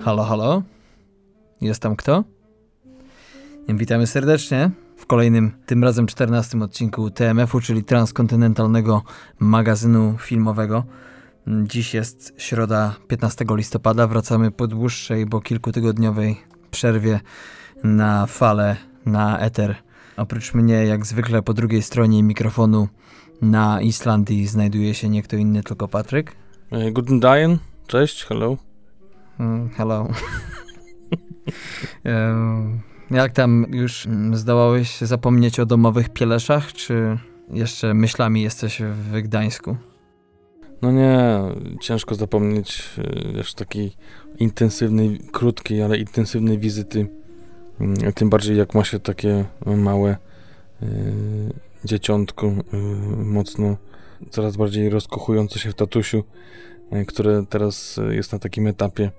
Halo, halo? Jest tam kto? Witamy serdecznie w kolejnym, tym razem 14 odcinku TMF-u, czyli transkontynentalnego magazynu filmowego. Dziś jest środa 15 listopada. Wracamy po dłuższej, bo kilkutygodniowej przerwie na falę, na eter. Oprócz mnie, jak zwykle, po drugiej stronie mikrofonu na Islandii znajduje się nie kto inny, tylko Patryk. E, Guten Dagen, cześć, hello. Mm, hello. Jak tam już mm, zdołałeś zapomnieć o domowych pieleszach, czy jeszcze myślami jesteś w Gdańsku? No nie, ciężko zapomnieć e, wiesz, takiej intensywnej, krótkiej, ale intensywnej wizyty. Mm, tym bardziej jak ma się takie małe yy, dzieciątko, yy, mocno coraz bardziej rozkochujące się w tatusiu, yy, które teraz jest na takim etapie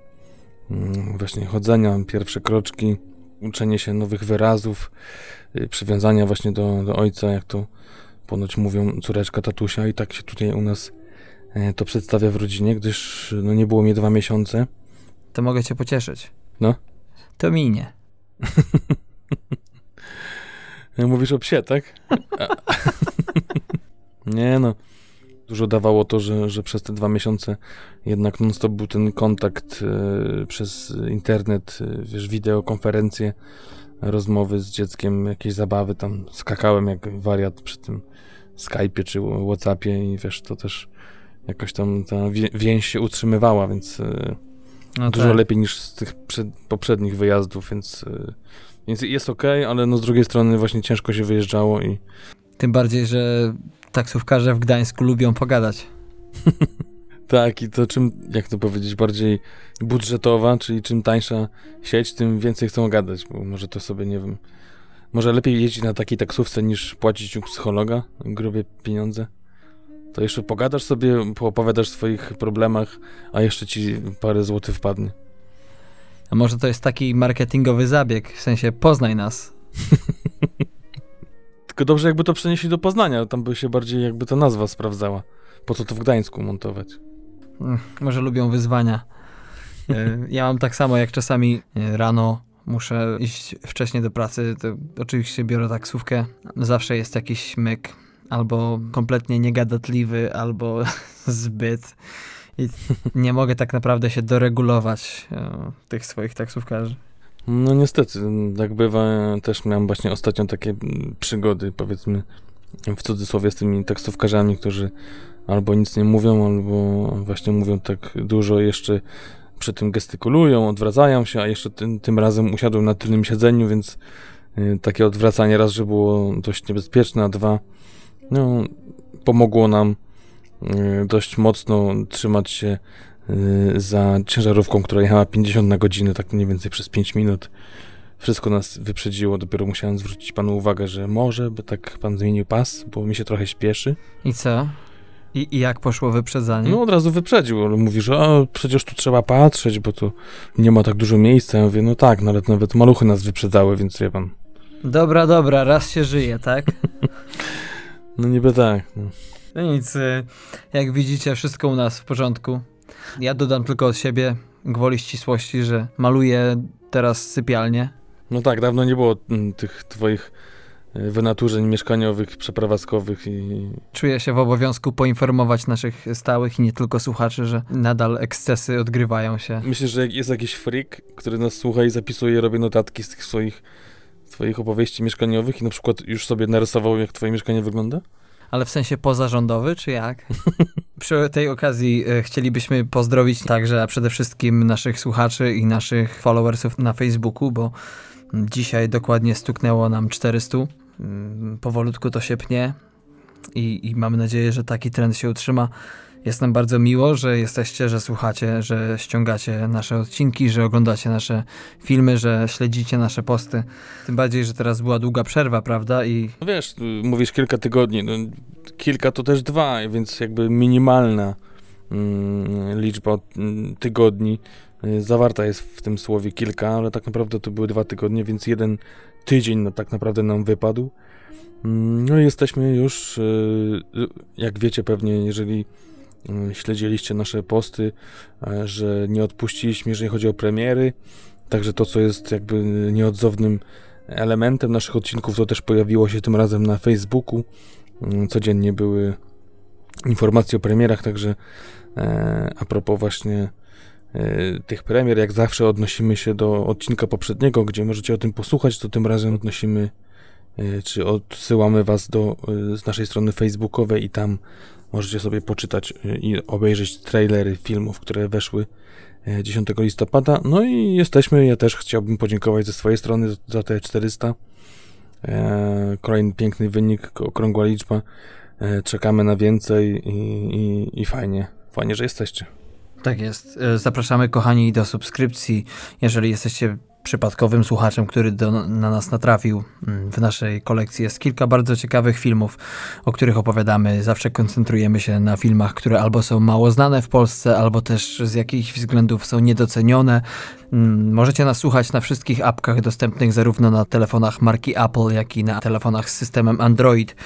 właśnie chodzenia, pierwsze kroczki, uczenie się nowych wyrazów, yy, przywiązania właśnie do, do ojca, jak to ponoć mówią córeczka tatusia i tak się tutaj u nas yy, to przedstawia w rodzinie, gdyż no, nie było mnie dwa miesiące. To mogę cię pocieszyć. No? To minie. Mówisz o psie, tak? nie no. Dużo dawało to, że, że przez te dwa miesiące jednak non-stop był ten kontakt e, przez internet, e, wiesz, wideokonferencje, rozmowy z dzieckiem, jakieś zabawy, tam skakałem jak wariat przy tym Skype'ie czy Whatsappie i wiesz, to też jakoś tam ta więź się utrzymywała, więc e, no dużo tak. lepiej niż z tych przed, poprzednich wyjazdów, więc więc jest ok, ale no z drugiej strony właśnie ciężko się wyjeżdżało i... Tym bardziej, że taksówkarze w Gdańsku lubią pogadać. tak, i to czym, jak to powiedzieć, bardziej budżetowa, czyli czym tańsza sieć, tym więcej chcą gadać, bo może to sobie, nie wiem, może lepiej jeździć na takiej taksówce niż płacić u psychologa grubie pieniądze. To jeszcze pogadasz sobie, poopowiadasz o swoich problemach, a jeszcze ci parę złotych wpadnie. A może to jest taki marketingowy zabieg, w sensie poznaj nas. Tylko dobrze jakby to przenieśli do Poznania, tam by się bardziej jakby ta nazwa sprawdzała. Po co to w Gdańsku montować? Hmm, może lubią wyzwania. E, ja mam tak samo, jak czasami e, rano muszę iść wcześniej do pracy, to oczywiście biorę taksówkę. Zawsze jest jakiś myk, albo kompletnie niegadatliwy, albo zbyt i nie mogę tak naprawdę się doregulować e, tych swoich taksówkarzy. No niestety, tak bywa. Też miałem właśnie ostatnio takie przygody, powiedzmy, w cudzysłowie z tymi taksówkarzami, którzy albo nic nie mówią, albo właśnie mówią tak dużo, jeszcze przy tym gestykulują, odwracają się, a jeszcze tym, tym razem usiadłem na tylnym siedzeniu, więc y, takie odwracanie raz, że było dość niebezpieczne, a dwa, no, pomogło nam Y, dość mocno trzymać się za ciężarówką, która jechała 50 na godzinę, tak mniej więcej przez 5 minut. Wszystko nas wyprzedziło, dopiero musiałem zwrócić panu uwagę, że może by tak pan zmienił pas, bo mi się trochę śpieszy. I co? I, I, jak poszło wyprzedzanie? No od razu wyprzedził, ale mówi, że a, przecież tu trzeba patrzeć, bo tu nie ma tak dużo miejsca. Ja mówię, no tak, no, ale nawet maluchy nas wyprzedzały, więc wie pan. Dobra, dobra, raz się żyje, tak? no niby tak. No. No nic, y, jak widzicie, wszystko u nas w porządku. Ja dodam tylko od siebie gwoli ścisłości, że maluję teraz sypialnię. No tak, dawno nie było mm, tych twoich y, wynaturzeń mieszkaniowych, przeprowadzkowych i... Czuję się w obowiązku poinformować naszych stałych i nie tylko słuchaczy, że nadal ekscesy odgrywają się. Myślisz, że jest jakiś freak, który nas słucha i zapisuje, robi notatki z tych swoich, swoich opowieści mieszkaniowych i na przykład już sobie narysował, jak twoje mieszkanie wygląda? Ale w sensie pozarządowy, czy jak? Przy tej okazji e, chcielibyśmy pozdrowić także przede wszystkim naszych słuchaczy i naszych followersów na Facebooku, bo dzisiaj dokładnie stuknęło nam 400. Mm, powolutku to się pnie i, i mamy nadzieję, że taki trend się utrzyma. Jest nam bardzo miło, że jesteście, że słuchacie, że ściągacie nasze odcinki, że oglądacie nasze filmy, że śledzicie nasze posty. Tym bardziej, że teraz była długa przerwa, prawda? I no wiesz, mówisz kilka tygodni, no, kilka to też dwa, więc jakby minimalna mm, liczba mm, tygodni y, zawarta jest w tym słowie kilka, ale tak naprawdę to były dwa tygodnie, więc jeden tydzień no, tak naprawdę nam wypadł. Mm, no jesteśmy już, y, jak wiecie pewnie, jeżeli śledziliście nasze posty, e, że nie odpuściliśmy, jeżeli chodzi o premiery. Także to, co jest jakby nieodzownym elementem naszych odcinków, to też pojawiło się tym razem na Facebooku. Mm, codziennie były informacje o premierach, także e, a propos właśnie e, tych premier, jak zawsze odnosimy się do odcinka poprzedniego, gdzie możecie o tym posłuchać, to tym razem odnosimy, czy odsyłamy was do z naszej strony facebookowej i tam możecie sobie poczytać e, i obejrzeć trailery filmów, które weszły 10 listopada. No i jesteśmy, ja też chciałbym podziękować ze swojej strony za te 400. Kolejny piękny wynik, okrągła liczba. Czekamy na więcej i, i, i fajnie, fajnie, że jesteście. Tak jest. Zapraszamy kochani do subskrypcji. Jeżeli jesteście przypadkowym słuchaczem, który do, na nas natrafił. Mm, w naszej kolekcji jest kilka bardzo ciekawych filmów, o których opowiadamy. Zawsze koncentrujemy się na filmach, które albo są mało znane w Polsce, albo też z jakichś względów są niedocenione. Mm, możecie nas słuchać na wszystkich apkach dostępnych zarówno na telefonach marki Apple, jak i na telefonach z systemem Android.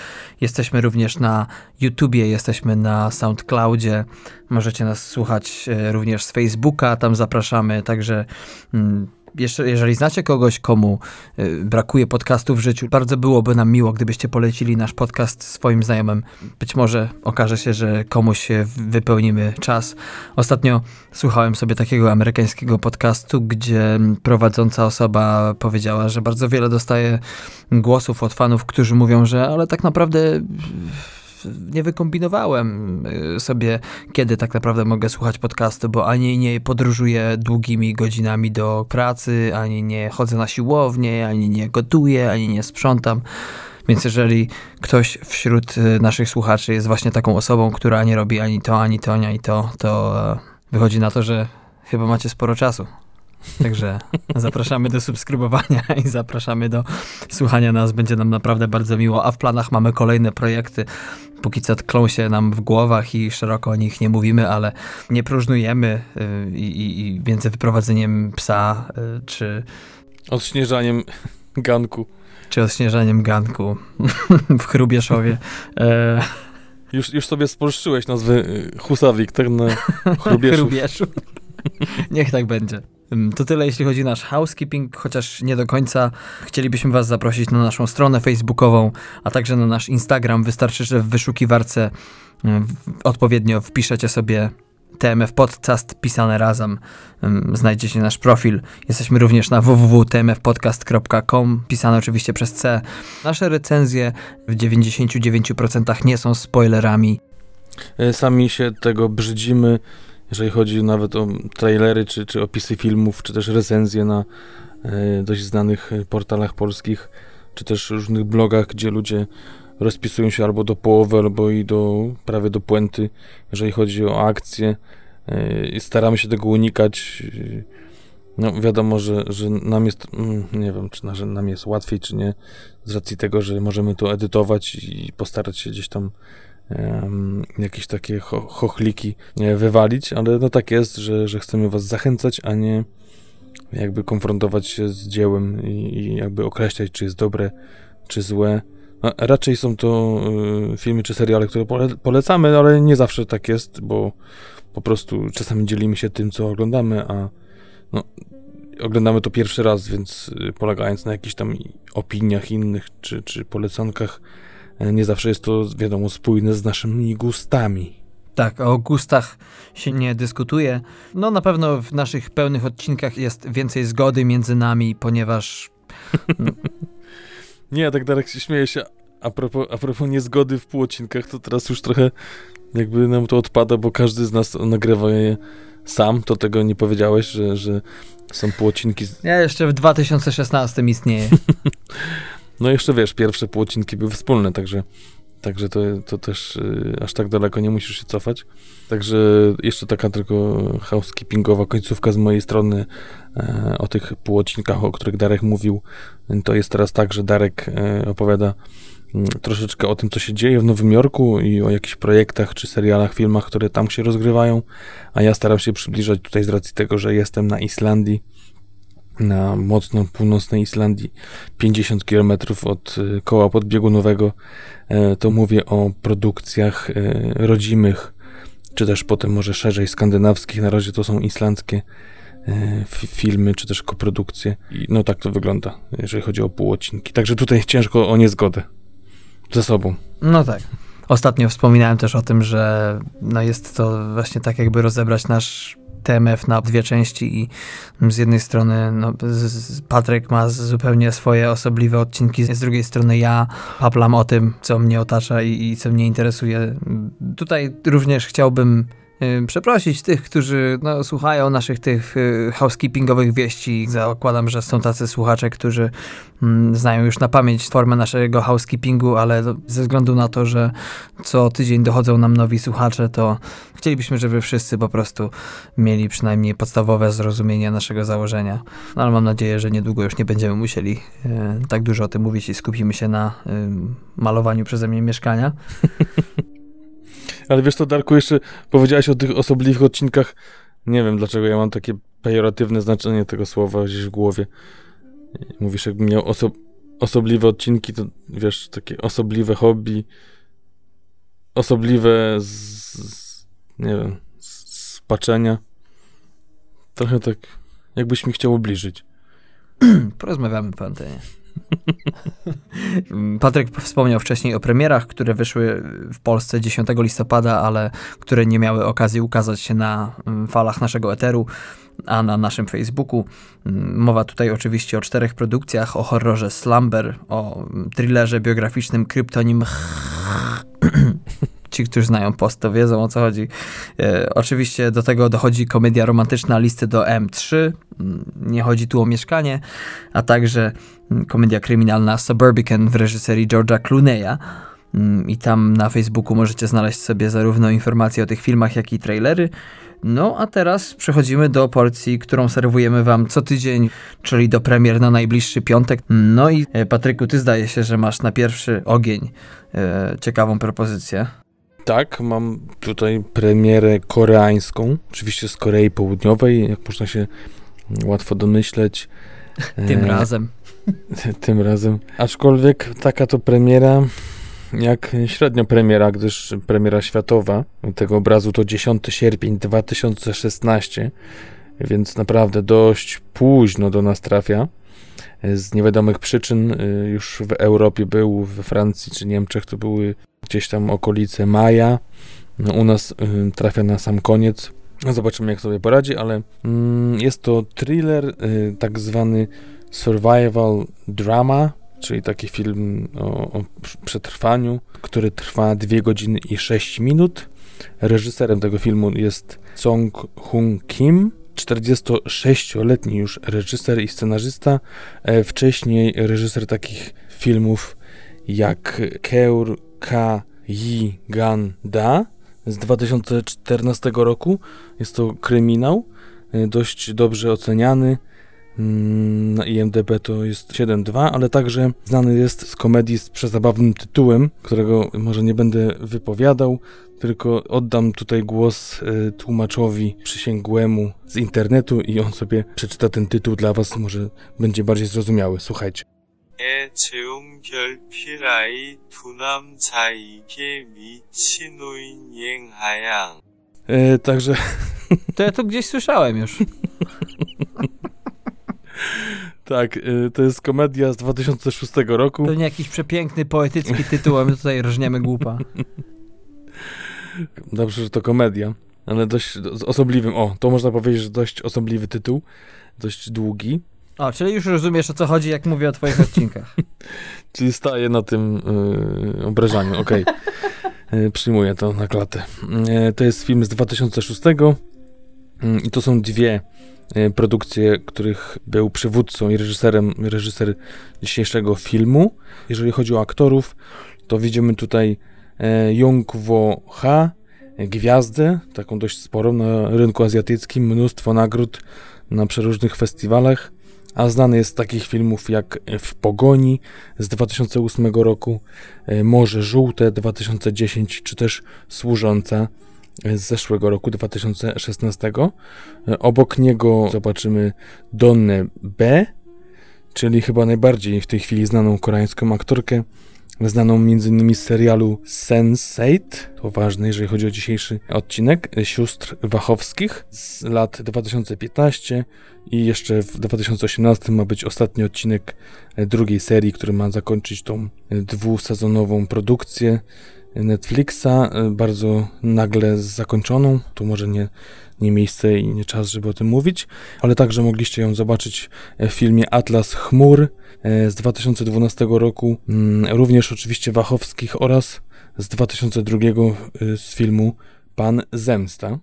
Jesteśmy również na YouTubie, jesteśmy na SoundCloudzie. Możecie nas słuchać e, również z Facebooka, tam zapraszamy. Także mm, jeżeli znacie kogoś, komu y, brakuje podcastu w życiu, bardzo byłoby nam miło, gdybyście polecili nasz podcast swoim znajomym. Być może okaże się, że komuś wypełnimy czas. Ostatnio słuchałem sobie takiego amerykańskiego podcastu, gdzie prowadząca osoba powiedziała, że bardzo wiele dostaje głosów od fanów, którzy mówią, że ale tak naprawdę nie wykombinowałem y, sobie, kiedy tak naprawdę mogę słuchać podcastu, bo ani nie podróżuję długimi godzinami do pracy, ani nie chodzę na siłownię, ani nie gotuję, ani nie sprzątam. Więc jeżeli ktoś wśród y, naszych słuchaczy jest właśnie taką osobą, która nie robi ani to, ani to, ani to, to e, wychodzi na to, że chyba macie sporo czasu. Także zapraszamy do subskrybowania i zapraszamy do słuchania nas. Będzie nam naprawdę bardzo miło. A w planach mamy kolejne projekty. Póki co tklą się nam w głowach i szeroko o nich nie mówimy, ale nie próżnujemy y, i, i między wyprowadzeniem psa y, czy. Odśnieżaniem ganku. Czy odśnieżaniem ganku w Chrubieszowie. E, już, już sobie spolszczyłeś nazwę y, Husawik, tak na. Chrubieszów. Niech tak będzie. To tyle, jeśli chodzi o nasz housekeeping, chociaż nie do końca chcielibyśmy Was zaprosić na naszą stronę facebookową, a także na nasz Instagram. Wystarczy, że w wyszukiwarce odpowiednio wpiszecie sobie TMF Podcast pisane razem. Znajdziecie nasz profil. Jesteśmy również na www.tmfpodcast.com, pisane oczywiście przez C. Nasze recenzje w 99% nie są spoilerami. E, sami się tego brzydzimy jeżeli chodzi nawet o trailery, czy, czy opisy filmów, czy też recenzje na e, dość znanych portalach polskich, czy też różnych blogach, gdzie ludzie rozpisują się albo do połowy, albo i do prawie do puenty, jeżeli chodzi o akcje. E, staramy się tego unikać. No wiadomo, że, że nam jest, mm, nie wiem, czy nam jest łatwiej, czy nie, z racji tego, że możemy to edytować i postarać się gdzieś tam jakieś takie cho chochliki wywalić, ale no tak jest, że, że chcemy was zachęcać, a nie jakby konfrontować się z dziełem i, i jakby określać, czy jest dobre, czy złe. No, raczej są to y, filmy czy seriale, które pole polecamy, ale nie zawsze tak jest, bo po prostu czasami dzielimy się tym, co oglądamy, a no, oglądamy to pierwszy raz, więc y, polegając na jakichś tam opiniach innych czy, czy polecankach, E, nie zawsze jest to, wiadomo, spójne z naszymi gustami. Tak, o gustach się nie dyskutuje. No na pewno w naszych pełnych odcinkach jest więcej zgody między nami, ponieważ... No... nie, tak Darek się śmieje się. A propos, a propos niezgody w półodcinkach, to teraz już trochę jakby nam to odpada, bo każdy z nas nagrywa je sam. To tego nie powiedziałeś, że, że są półocinki. Z... Ja jeszcze w 2016 istnieję. No jeszcze wiesz, pierwsze półocinki były wspólne, także, także to, to też y, aż tak daleko nie musisz się cofać. Także jeszcze taka tylko housekeepingowa końcówka z mojej strony e, o tych półocinkach, o których Darek mówił. To jest teraz tak, że Darek e, opowiada mm, troszeczkę o tym, co się dzieje w Nowym Jorku i o jakichś projektach czy serialach, filmach, które tam się rozgrywają, a ja staram się przybliżać tutaj z racji tego, że jestem na Islandii na mocno północnej Islandii, 50 km od y, koła podbiegunowego, e, to mówię o produkcjach e, rodzimych, czy też potem może szerzej skandynawskich, na razie to są islandzkie e, filmy, czy też koprodukcje. I no tak to wygląda, jeżeli chodzi o półocinki. Także tutaj ciężko o niezgodę ze sobą. No tak. Ostatnio wspominałem też o tym, że no jest to właśnie tak jakby rozebrać nasz TMF na dwie części i z jednej strony no, Patryk ma zupełnie swoje osobliwe odcinki, z drugiej strony ja paplam o tym, co mnie otacza i, i co mnie interesuje. Tutaj również chciałbym przeprosić tych, którzy no, słuchają naszych tych y, housekeepingowych wieści. Zakładam, że są tacy słuchacze, którzy mm, znają już na pamięć formę naszego housekeepingu, ale ze względu na to, że co tydzień dochodzą nam nowi słuchacze, to chcielibyśmy, żeby wszyscy po prostu mieli przynajmniej podstawowe zrozumienie naszego założenia. No, ale mam nadzieję, że niedługo już nie będziemy musieli y, tak dużo o tym mówić i skupimy się na malowaniu przeze mnie mieszkania. Ale wiesz co, Darku, jeszcze powiedziałeś o tych osobliwych odcinkach. Nie wiem, dlaczego ja mam takie pejoratywne znaczenie tego słowa gdzieś w głowie. Mówisz, jakbym miał oso osobliwe odcinki, to wiesz, takie osobliwe hobby, osobliwe z, z nie wiem, z, paczenia. Trochę tak, jakbyś mi chciał ubliżyć. Porozmawiamy po antenie. Patryk wspomniał wcześniej o premierach, które wyszły w Polsce 10 listopada, ale które nie miały okazji ukazać się na mm, falach naszego eteru, a na naszym Facebooku. Mm, mowa tutaj oczywiście o czterech produkcjach, o horrorze Slumber, o mm, thrillerze biograficznym Kryptonim ci, którzy znają post, to wiedzą o co chodzi. E, oczywiście do tego dochodzi komedia romantyczna listy do M3. Mm, nie chodzi tu o mieszkanie, a także mm, komedia kryminalna Suburbican w reżyserii George'a Clooney'a. Mm, I tam na Facebooku możecie znaleźć sobie zarówno informacje o tych filmach, jak i trailery. No a teraz przechodzimy do porcji, którą serwujemy wam co tydzień, czyli do premier na najbliższy piątek. No i e, Patryku, ty zdaje się, że masz na pierwszy ogień e, ciekawą propozycję. Tak, mam tutaj premierę koreańską, oczywiście z Korei Południowej, jak można się łatwo domyśleć. Tym e, razem. Tym razem. Aczkolwiek taka to premiera jak średnio premiera, gdyż premiera światowa tego obrazu to 10 sierpień 2016, więc naprawdę dość późno do nas trafia. Z niewiadomych przyczyn y, już w Europie był, we Francji czy Niemczech to były gdzieś tam okolice maja. No, u nas y, trafia na sam koniec. Zobaczymy, jak sobie poradzi, ale mm, jest to thriller, y, tak zwany survival drama, czyli taki film o, o przetrwaniu, który trwa 2 godziny i 6 minut. Reżyserem tego filmu jest Song Hung Kim, 46-letni już reżyser i scenarzysta. E, wcześniej reżyser takich filmów jak Keur Ka Yi Gan Da z 2014 roku. Jest to kryminał, e, dość dobrze oceniany. Mm, na IMDb to jest 7.2, ale także znany jest z komedii z przezabawnym tytułem, którego może nie będę wypowiadał, tylko oddam tutaj głos y, tłumaczowi przysięgłemu z internetu i on sobie przeczyta ten tytuł dla was, może będzie bardziej zrozumiały. Słuchajcie. 에 재움 결핍아이 두 남자에게 미친 노인 옌하양. E, także... To ja to gdzieś słyszałem już. tak, e, to jest komedia z 2006 roku. To nie jakiś przepiękny, poetycki tytuł, a my tutaj rżniemy głupa. Dobrze, że to komedia, ale dość osobliwym. O, to można powiedzieć, że dość osobliwy tytuł, dość długi. O, czyli już rozumiesz o co chodzi, jak mówię o twoich odcinkach. czyli staję na tym yy, obrażaniu, okej. Okay. Yy, przyjmuję to na klatę. Yy, to jest film z 2006 yy, i to są dwie yy, produkcje, których był przywódcą i reżyserem, reżyser dzisiejszego filmu. Jeżeli chodzi o aktorów, to widzimy tutaj yy, Jung Wo Ha, gwiazdę, taką dość sporą na rynku azjatyckim, mnóstwo nagród na przeróżnych festiwalach a znany jest z takich filmów jak W Pogoni z 2008 roku, e, Morze Żółte 2010, czy też Służąca z zeszłego roku 2016. E, obok niego zobaczymy Donnę B, czyli chyba najbardziej w tej chwili znaną koreańską aktorkę, znaną m.in. z serialu Sense8, to ważne, jeżeli chodzi o dzisiejszy odcinek, sióstr Wachowskich z lat 2015 i jeszcze w 2018 ma być ostatni odcinek drugiej serii, który ma zakończyć tą dwusezonową produkcję Netflixa, bardzo nagle zakończoną, tu może nie, nie miejsce i nie czas, żeby o tym mówić, ale także mogliście ją zobaczyć w filmie Atlas Chmur, E, z 2012 roku, mm, również oczywiście Wachowskich oraz z 2002 e, z filmu Pan Zemsta.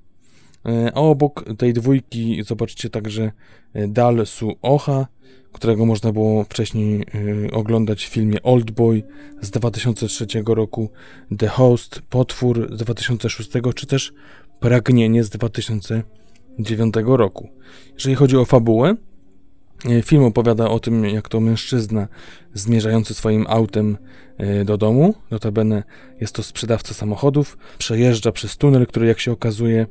A obok tej dwójki zobaczycie także Dal Su Oha, którego można było wcześniej oglądać w filmie Old Boy z 2003 roku, The Host, Potwór z 2006, czy też Pragnienie z 2009 roku. Jeżeli chodzi o fabułę, E, film opowiada o tym, jak to mężczyzna zmierzający swoim autem e, do domu, notabene jest to sprzedawca samochodów, przejeżdża przez tunel, który jak się okazuje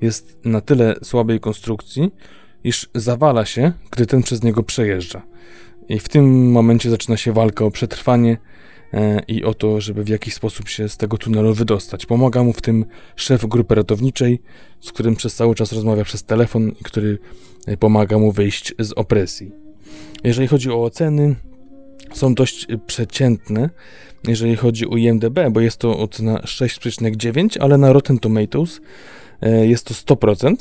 jest na tyle słabej konstrukcji, iż zawala się, gdy ten przez niego przejeżdża. I w tym momencie zaczyna się walka o przetrwanie e, i o to, żeby w jakiś sposób się z tego tunelu wydostać. Pomaga mu w tym szef grupy ratowniczej, z którym przez cały czas rozmawia przez telefon i który Y, pomaga mu wyjść z opresji. Jeżeli chodzi o oceny, są dość przeciętne, jeżeli chodzi o IMDB, bo jest to ocena 6,9, ale na Rotten Tomatoes jest to 100%,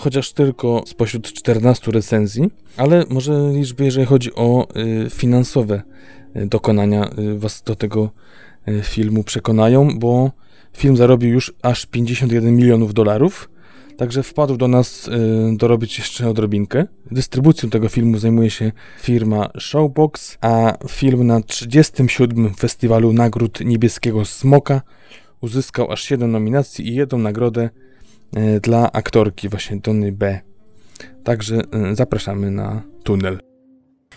chociaż tylko spośród 14 recenzji, ale może liczby, jeżeli chodzi o y, finansowe dokonania, was do tego filmu przekonają, bo film zarobił już aż 51 milionów dolarów, Także wpadł do nas y, dorobić jeszcze odrobinkę. Dystrybucją tego filmu zajmuje się firma Showbox, a film na 37. Festiwalu Nagród Niebieskiego Smoka uzyskał aż 7 nominacji i jedną nagrodę y, dla aktorki właśnie Donny B. Także y, zapraszamy na tunel.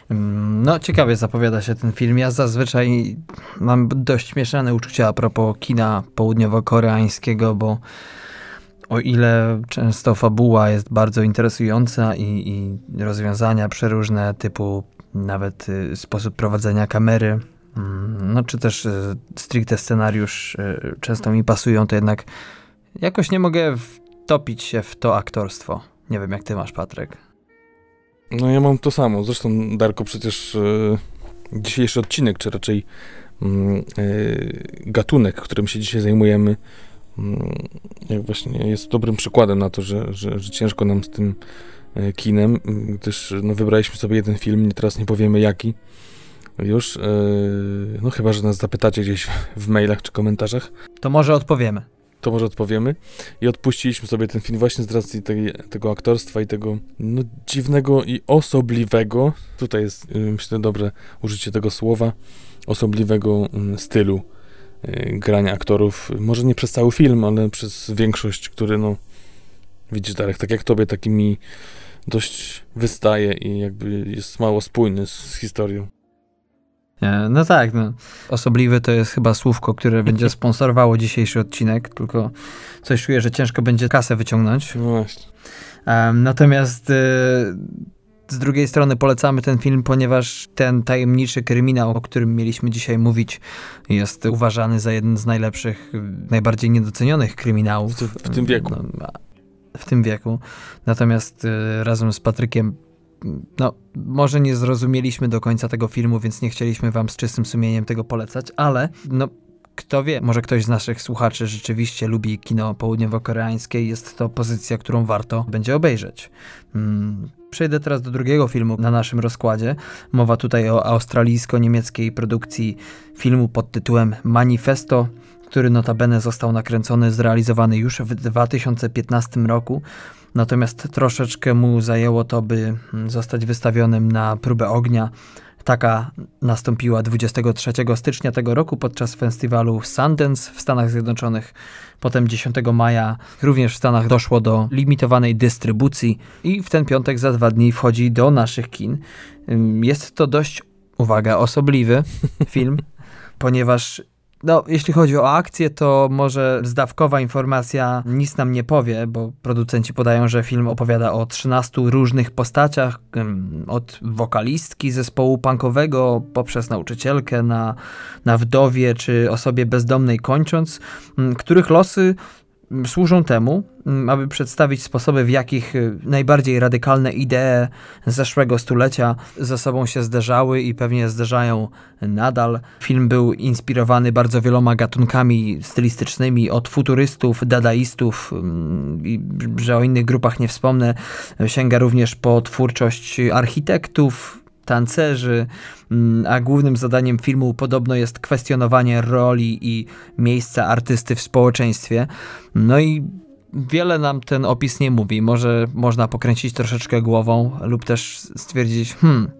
Mm, no, ciekawie zapowiada się ten film. Ja zazwyczaj mam dość mieszane uczucia a propos kina południowo-koreańskiego, bo o ile często fabuła jest bardzo interesująca i, i rozwiązania przeróżne, typu nawet y, sposób prowadzenia kamery, mm, no czy też y, stricte scenariusz y, często mi pasują, to jednak jakoś nie mogę wtopić się w to aktorstwo. Nie wiem, jak ty masz, Patryk. No ja mam to samo. Zresztą, Darko, przecież dzisiejszy odcinek, czy raczej mm, gatunek, którym się dzisiaj zajmujemy, Mm, jak właśnie jest dobrym przykładem na to, że, że, że ciężko nam z tym e, kinem, gdyż no, wybraliśmy sobie jeden film, teraz nie powiemy jaki. Już, no chyba, że nas zapytacie gdzieś w mailach czy komentarzach. To może odpowiemy. To może odpowiemy. I odpuściliśmy sobie ten film właśnie z racji tej, tego aktorstwa i tego no, dziwnego i osobliwego, tutaj jest y, myślę dobre użycie tego słowa, osobliwego mm, stylu Y, grania aktorów, może nie przez cały film, ale przez większość, który no widzisz Darek, tak jak tobie, taki mi dość wystaje i jakby jest mało spójny z historią. No tak, no. Osobliwy to jest chyba słówko, które będzie sponsorowało dzisiejszy odcinek, tylko coś czuję, że ciężko będzie kasę wyciągnąć. Właśnie. Um, natomiast y, z drugiej strony polecamy ten film, ponieważ ten tajemniczy kryminał, o którym mieliśmy dzisiaj mówić, jest uważany za jeden z najlepszych, najbardziej niedocenionych kryminałów. W, w tym wieku. No, w tym wieku. Natomiast y, razem z Patrykiem no, może nie zrozumieliśmy do końca tego filmu, więc nie chcieliśmy wam z czystym sumieniem tego polecać, ale no, kto wie, może ktoś z naszych słuchaczy rzeczywiście lubi kino południowo-koreańskie i jest to pozycja, którą warto będzie obejrzeć. Hmm. Przejdę teraz do drugiego filmu na naszym rozkładzie. Mowa tutaj o australijsko-niemieckiej produkcji filmu pod tytułem Manifesto, który notabene został nakręcony, zrealizowany już w 2015 roku. Natomiast troszeczkę mu zajęło to, by zostać wystawionym na próbę ognia Taka nastąpiła 23 stycznia tego roku podczas festiwalu Sundance w Stanach Zjednoczonych. Potem 10 maja również w Stanach doszło do limitowanej dystrybucji i w ten piątek za dwa dni wchodzi do naszych kin. Jest to dość, uwaga, osobliwy film, ponieważ No, jeśli chodzi o akcję, to może zdawkowa informacja nic nam nie powie, bo producenci podają, że film opowiada o 13 różnych postaciach, od wokalistki zespołu punkowego poprzez nauczycielkę na, na wdowie czy osobie bezdomnej kończąc, których losy służą temu, mm, aby przedstawić sposoby, w jakich y, najbardziej radykalne idee zeszłego stulecia ze sobą się zderzały i pewnie zderzają nadal. Film był inspirowany bardzo wieloma gatunkami stylistycznymi, od futurystów, dadaistów, mm, i że o innych grupach nie wspomnę, sięga również po twórczość architektów, tancerzy, mm, a głównym zadaniem filmu podobno jest kwestionowanie roli i miejsca artysty w społeczeństwie. No i wiele nam ten opis nie mówi. Może można pokręcić troszeczkę głową lub też stwierdzić, hmm,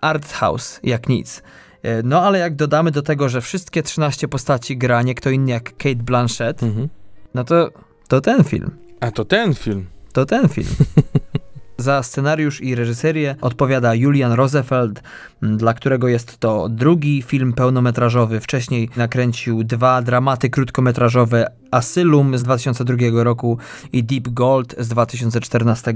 art house, jak nic. E, no ale jak dodamy do tego, że wszystkie 13 postaci gra nie kto inny jak Kate Blanchett, mhm. no to, to ten film. A to ten film. To ten film. Za scenariusz i reżyserię odpowiada Julian Rosefeld, dla którego jest to drugi film pełnometrażowy. Wcześniej nakręcił dwa dramaty krótkometrażowe Asylum z 2002 roku i Deep Gold z 2014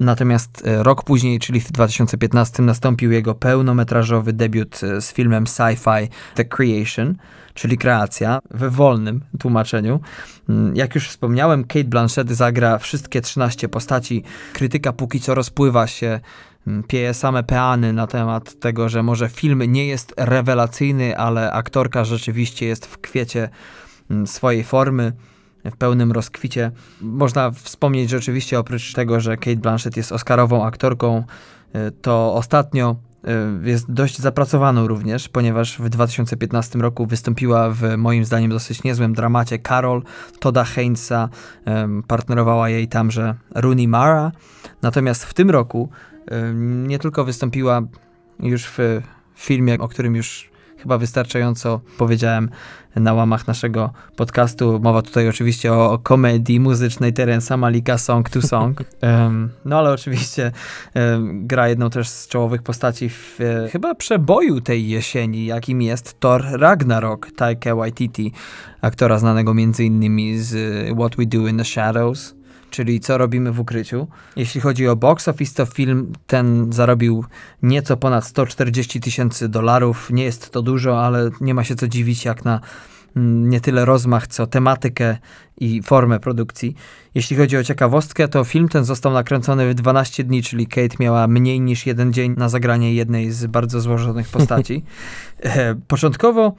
Natomiast e, rok później, czyli w 2015, nastąpił jego pełnometrażowy debiut e, z filmem sci-fi The Creation, czyli kreacja, we wolnym tłumaczeniu. Mm, jak już wspomniałem, Kate Blanchett zagra wszystkie 13 postaci. Krytyka póki co rozpływa się, mm, pieje same peany na temat tego, że może film nie jest rewelacyjny, ale aktorka rzeczywiście jest w kwiecie mm, swojej formy w pełnym rozkwicie. Można wspomnieć, że oczywiście oprócz tego, że Kate Blanchett jest oscarową aktorką, y, to ostatnio jest dość zapracowaną również, ponieważ w 2015 roku wystąpiła w moim zdaniem dosyć niezłym dramacie Carol Toda Heinza, partnerowała jej tamże Rooney Mara. Natomiast w tym roku nie tylko wystąpiła już w filmie, o którym już chyba wystarczająco powiedziałem na łamach naszego podcastu. Mowa tutaj oczywiście o komedii muzycznej Terensa Malika Song to Song. Um, no ale oczywiście um, gra jedną też z czołowych postaci w e, chyba przeboju tej jesieni, jakim jest Thor Ragnarok Taika Waititi, aktora znanego między innymi z What We Do in the Shadows czyli co robimy w ukryciu. Jeśli chodzi o box office, to film ten zarobił nieco ponad 140 tysięcy dolarów. Nie jest to dużo, ale nie ma się co dziwić jak na mm, nie tyle rozmach, co tematykę i formę produkcji. Jeśli chodzi o ciekawostkę, to film ten został nakręcony w 12 dni, czyli Kate miała mniej niż jeden dzień na zagranie jednej z bardzo złożonych postaci. E, początkowo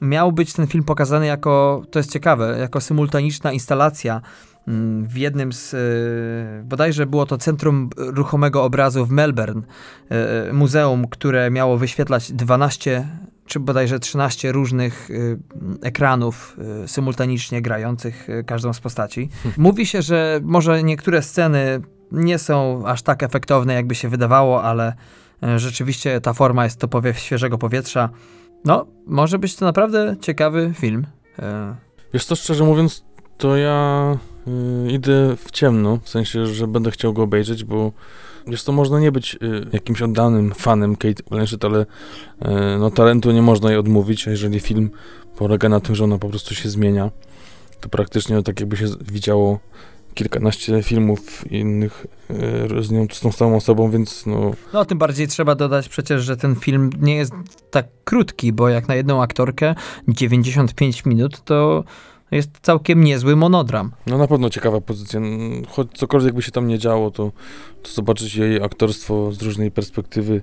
miał być ten film pokazany jako, to jest ciekawe, jako symultaniczna instalacja w jednym z, e, bodajże było to Centrum Ruchomego Obrazu w Melbourne, e, muzeum, które miało wyświetlać 12 czy bodajże 13 różnych e, ekranów symultanicznie grających każdą z postaci. Mówi się, że może niektóre sceny nie są aż tak efektowne, jakby się wydawało, ale rzeczywiście ta forma jest to powiew świeżego powietrza. No, może być to naprawdę ciekawy film. Wiesz co, szczerze mówiąc, to ja y, idę w ciemno, w sensie, że będę chciał go obejrzeć, bo wiesz, to można nie być y, jakimś oddanym fanem Kate Blanchett, ale y, no talentu nie można jej odmówić, a jeżeli film polega na tym, że ona po prostu się zmienia, to praktycznie tak jakby się widziało kilkanaście filmów innych y, z nią, z tą samą osobą, więc no... No, tym bardziej trzeba dodać przecież, że ten film nie jest tak krótki, bo jak na jedną aktorkę 95 minut, to jest całkiem niezły monodram. No na pewno ciekawa pozycja. Choć cokolwiek by się tam nie działo, to, to zobaczyć jej aktorstwo z różnej perspektywy.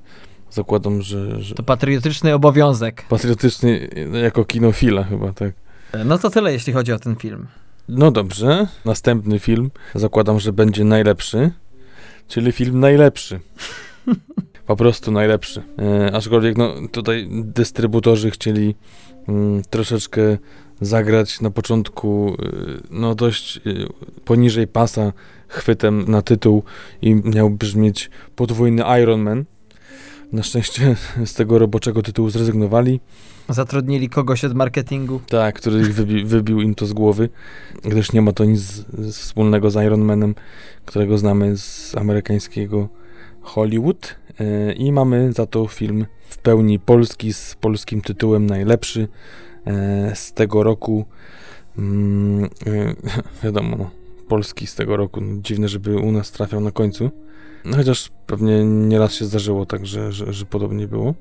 Zakładam, że, że... To patriotyczny obowiązek. Patriotyczny jako kinofila chyba, tak. No to tyle, jeśli chodzi o ten film. No dobrze. Następny film zakładam, że będzie najlepszy, czyli film najlepszy. po prostu najlepszy. E, aczkolwiek no, tutaj dystrybutorzy chcieli mm, troszeczkę zagrać na początku y, no dość y, poniżej pasa chwytem na tytuł i miał brzmieć podwójny Iron Man. Na szczęście z tego roboczego tytułu zrezygnowali. Zatrudnili kogoś od marketingu. Tak, który wybi wybił im to z głowy, gdyż nie ma to nic wspólnego z Iron Manem, którego znamy z amerykańskiego Hollywood e, i mamy za to film w pełni polski z polskim tytułem najlepszy z tego roku. Mm, wiadomo, no, polski z tego roku. No, dziwne, żeby u nas trafiał na końcu. No, chociaż pewnie nieraz się zdarzyło tak, że, że, że podobnie było.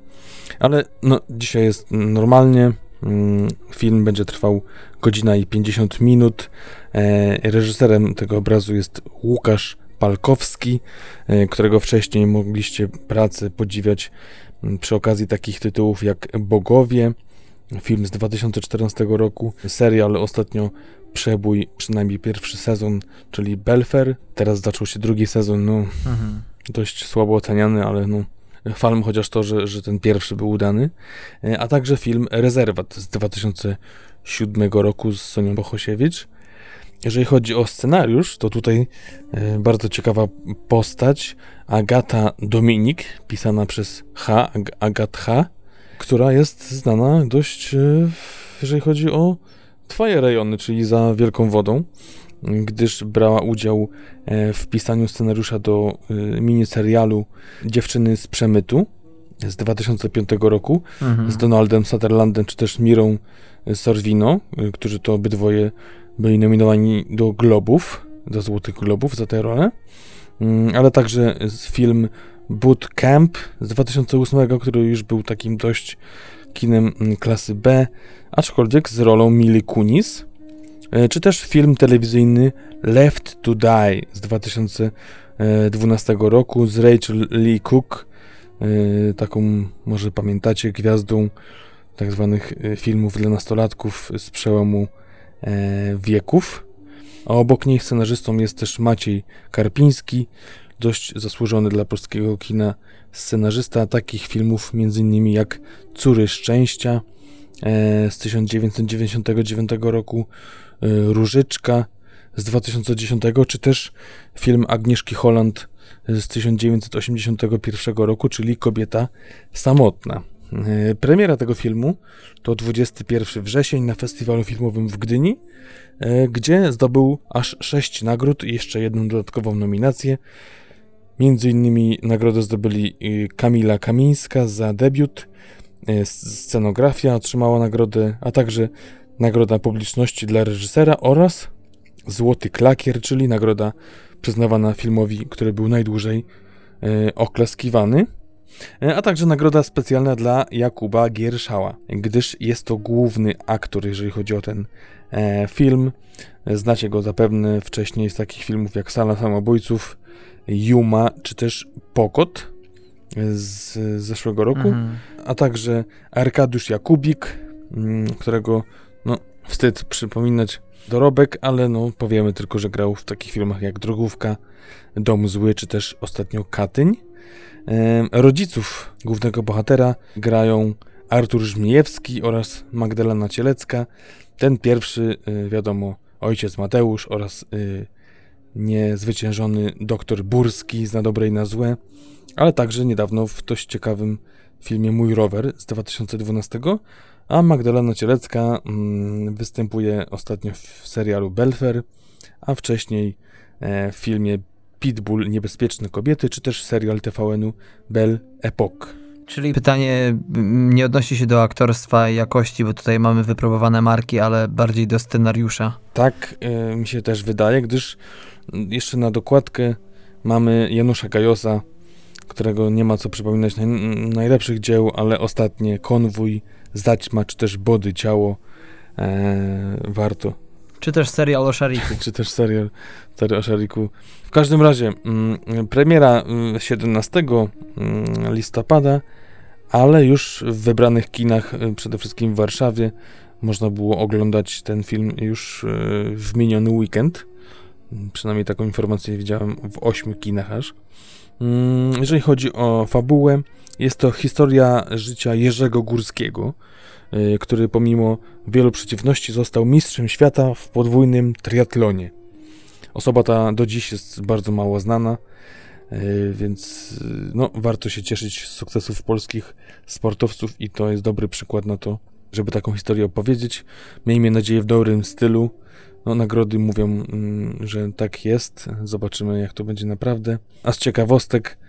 Ale no, dzisiaj jest normalnie. Mm, film będzie trwał godzina i 50 minut. E, reżyserem tego obrazu jest Łukasz Palkowski, e, którego wcześniej mogliście pracę podziwiać mm, przy okazji takich tytułów jak Bogowie, film z 2014 roku, serial ostatnio przebój, przynajmniej pierwszy sezon, czyli Belfer. Teraz zaczął się drugi sezon, no mhm. dość słabo oceniany, ale no chwalmy chociaż to, że, że ten pierwszy był udany. E, a także film Rezerwat z 2007 roku z Sonią Bohosiewicz. Jeżeli chodzi o scenariusz, to tutaj e, bardzo ciekawa postać Agata Dominik, pisana przez H, Ag Agat H, która jest znana dość, e, jeżeli chodzi o twoje rejony, czyli za Wielką Wodą, gdyż brała udział e, w pisaniu scenariusza do miniserialu Dziewczyny z Przemytu z 2005 roku mhm. z Donaldem Sutherlandem czy też Mirą Sorvino, którzy to obydwoje byli nominowani do Globów, do Złotych Globów za tę rolę, ale także film Boot Camp z 2008, który już był takim dość kinem mm, klasy B, aczkolwiek z rolą Mili Kunis, e, czy też film telewizyjny Left to Die z 2012 roku z Rachel Lee Cook, e, taką może pamiętacie gwiazdą tak zwanych e, filmów dla nastolatków z przełomu wieków. A obok niej scenarzystą jest też Maciej Karpiński, dość zasłużony dla polskiego kina scenarzysta takich filmów m.in. jak Córy Szczęścia e, z 1999 roku, e, Różyczka z 2010, czy też film Agnieszki Holland z 1981 roku, czyli Kobieta Samotna. E, premiera tego filmu to 21 wrzesień na festiwalu filmowym w Gdyni, e, gdzie zdobył aż 6 nagród i jeszcze jedną dodatkową nominację. Między innymi nagrodę zdobyli e, Kamila Kamińska za debiut, scenografia otrzymała nagrodę, a także nagroda publiczności dla reżysera oraz Złoty Klakier, czyli nagroda przyznawana filmowi, który był najdłużej oklaskiwany. E, a także nagroda specjalna dla Jakuba Gierszała, gdyż jest to główny aktor, jeżeli chodzi o ten e, film. Znacie go zapewne wcześniej z takich filmów jak Sala Samobójców, Yuma czy też Pokot z, zeszłego roku, mhm. a także Arkadiusz Jakubik, mm, którego no, wstyd przypominać dorobek, ale no powiemy tylko, że grał w takich filmach jak Drogówka, Dom Zły czy też ostatnio Katyń. Rodziców głównego bohatera grają Artur Żmijewski oraz Magdalena Cielecka. Ten pierwszy, y, wiadomo, ojciec Mateusz oraz y, niezwyciężony doktor Burski z Na dobre i na złe, ale także niedawno w dość ciekawym filmie Mój rower z 2012, a Magdalena Cielecka mm, występuje ostatnio w serialu Belfer, a wcześniej e, w filmie Pitbull Niebezpieczne Kobiety, czy też serial TVN-u Belle Epoque. Czyli pytanie nie odnosi się do aktorstwa i jakości, bo tutaj mamy wypróbowane marki, ale bardziej do scenariusza. Tak y, mi się też wydaje, gdyż jeszcze na dokładkę mamy Janusza Gajosa, którego nie ma co przypominać naj, najlepszych dzieł, ale ostatnie Konwój, Zaćma, czy też Body Ciało e, warto czy też serial o Shariku. Czy też serial, serial o Shariku. W każdym razie, mm, premiera 17 mm, mm, listopada, ale już w wybranych kinach, y, przede wszystkim w Warszawie, można było oglądać ten film już y, w miniony weekend. Przynajmniej taką informację widziałem w ośmiu kinach aż. Jeżeli chodzi o fabułę, jest to historia życia Jerzego Górskiego, który pomimo wielu przeciwności został mistrzem świata w podwójnym triatlonie. Osoba ta do dziś jest bardzo mało znana, y, więc y, no, warto się cieszyć z sukcesów polskich sportowców i to jest dobry przykład na to, żeby taką historię opowiedzieć. Miejmy nadzieję w dobrym stylu. No, nagrody mówią, mm, że tak jest. Zobaczymy, jak to będzie naprawdę. A z ciekawostek, E,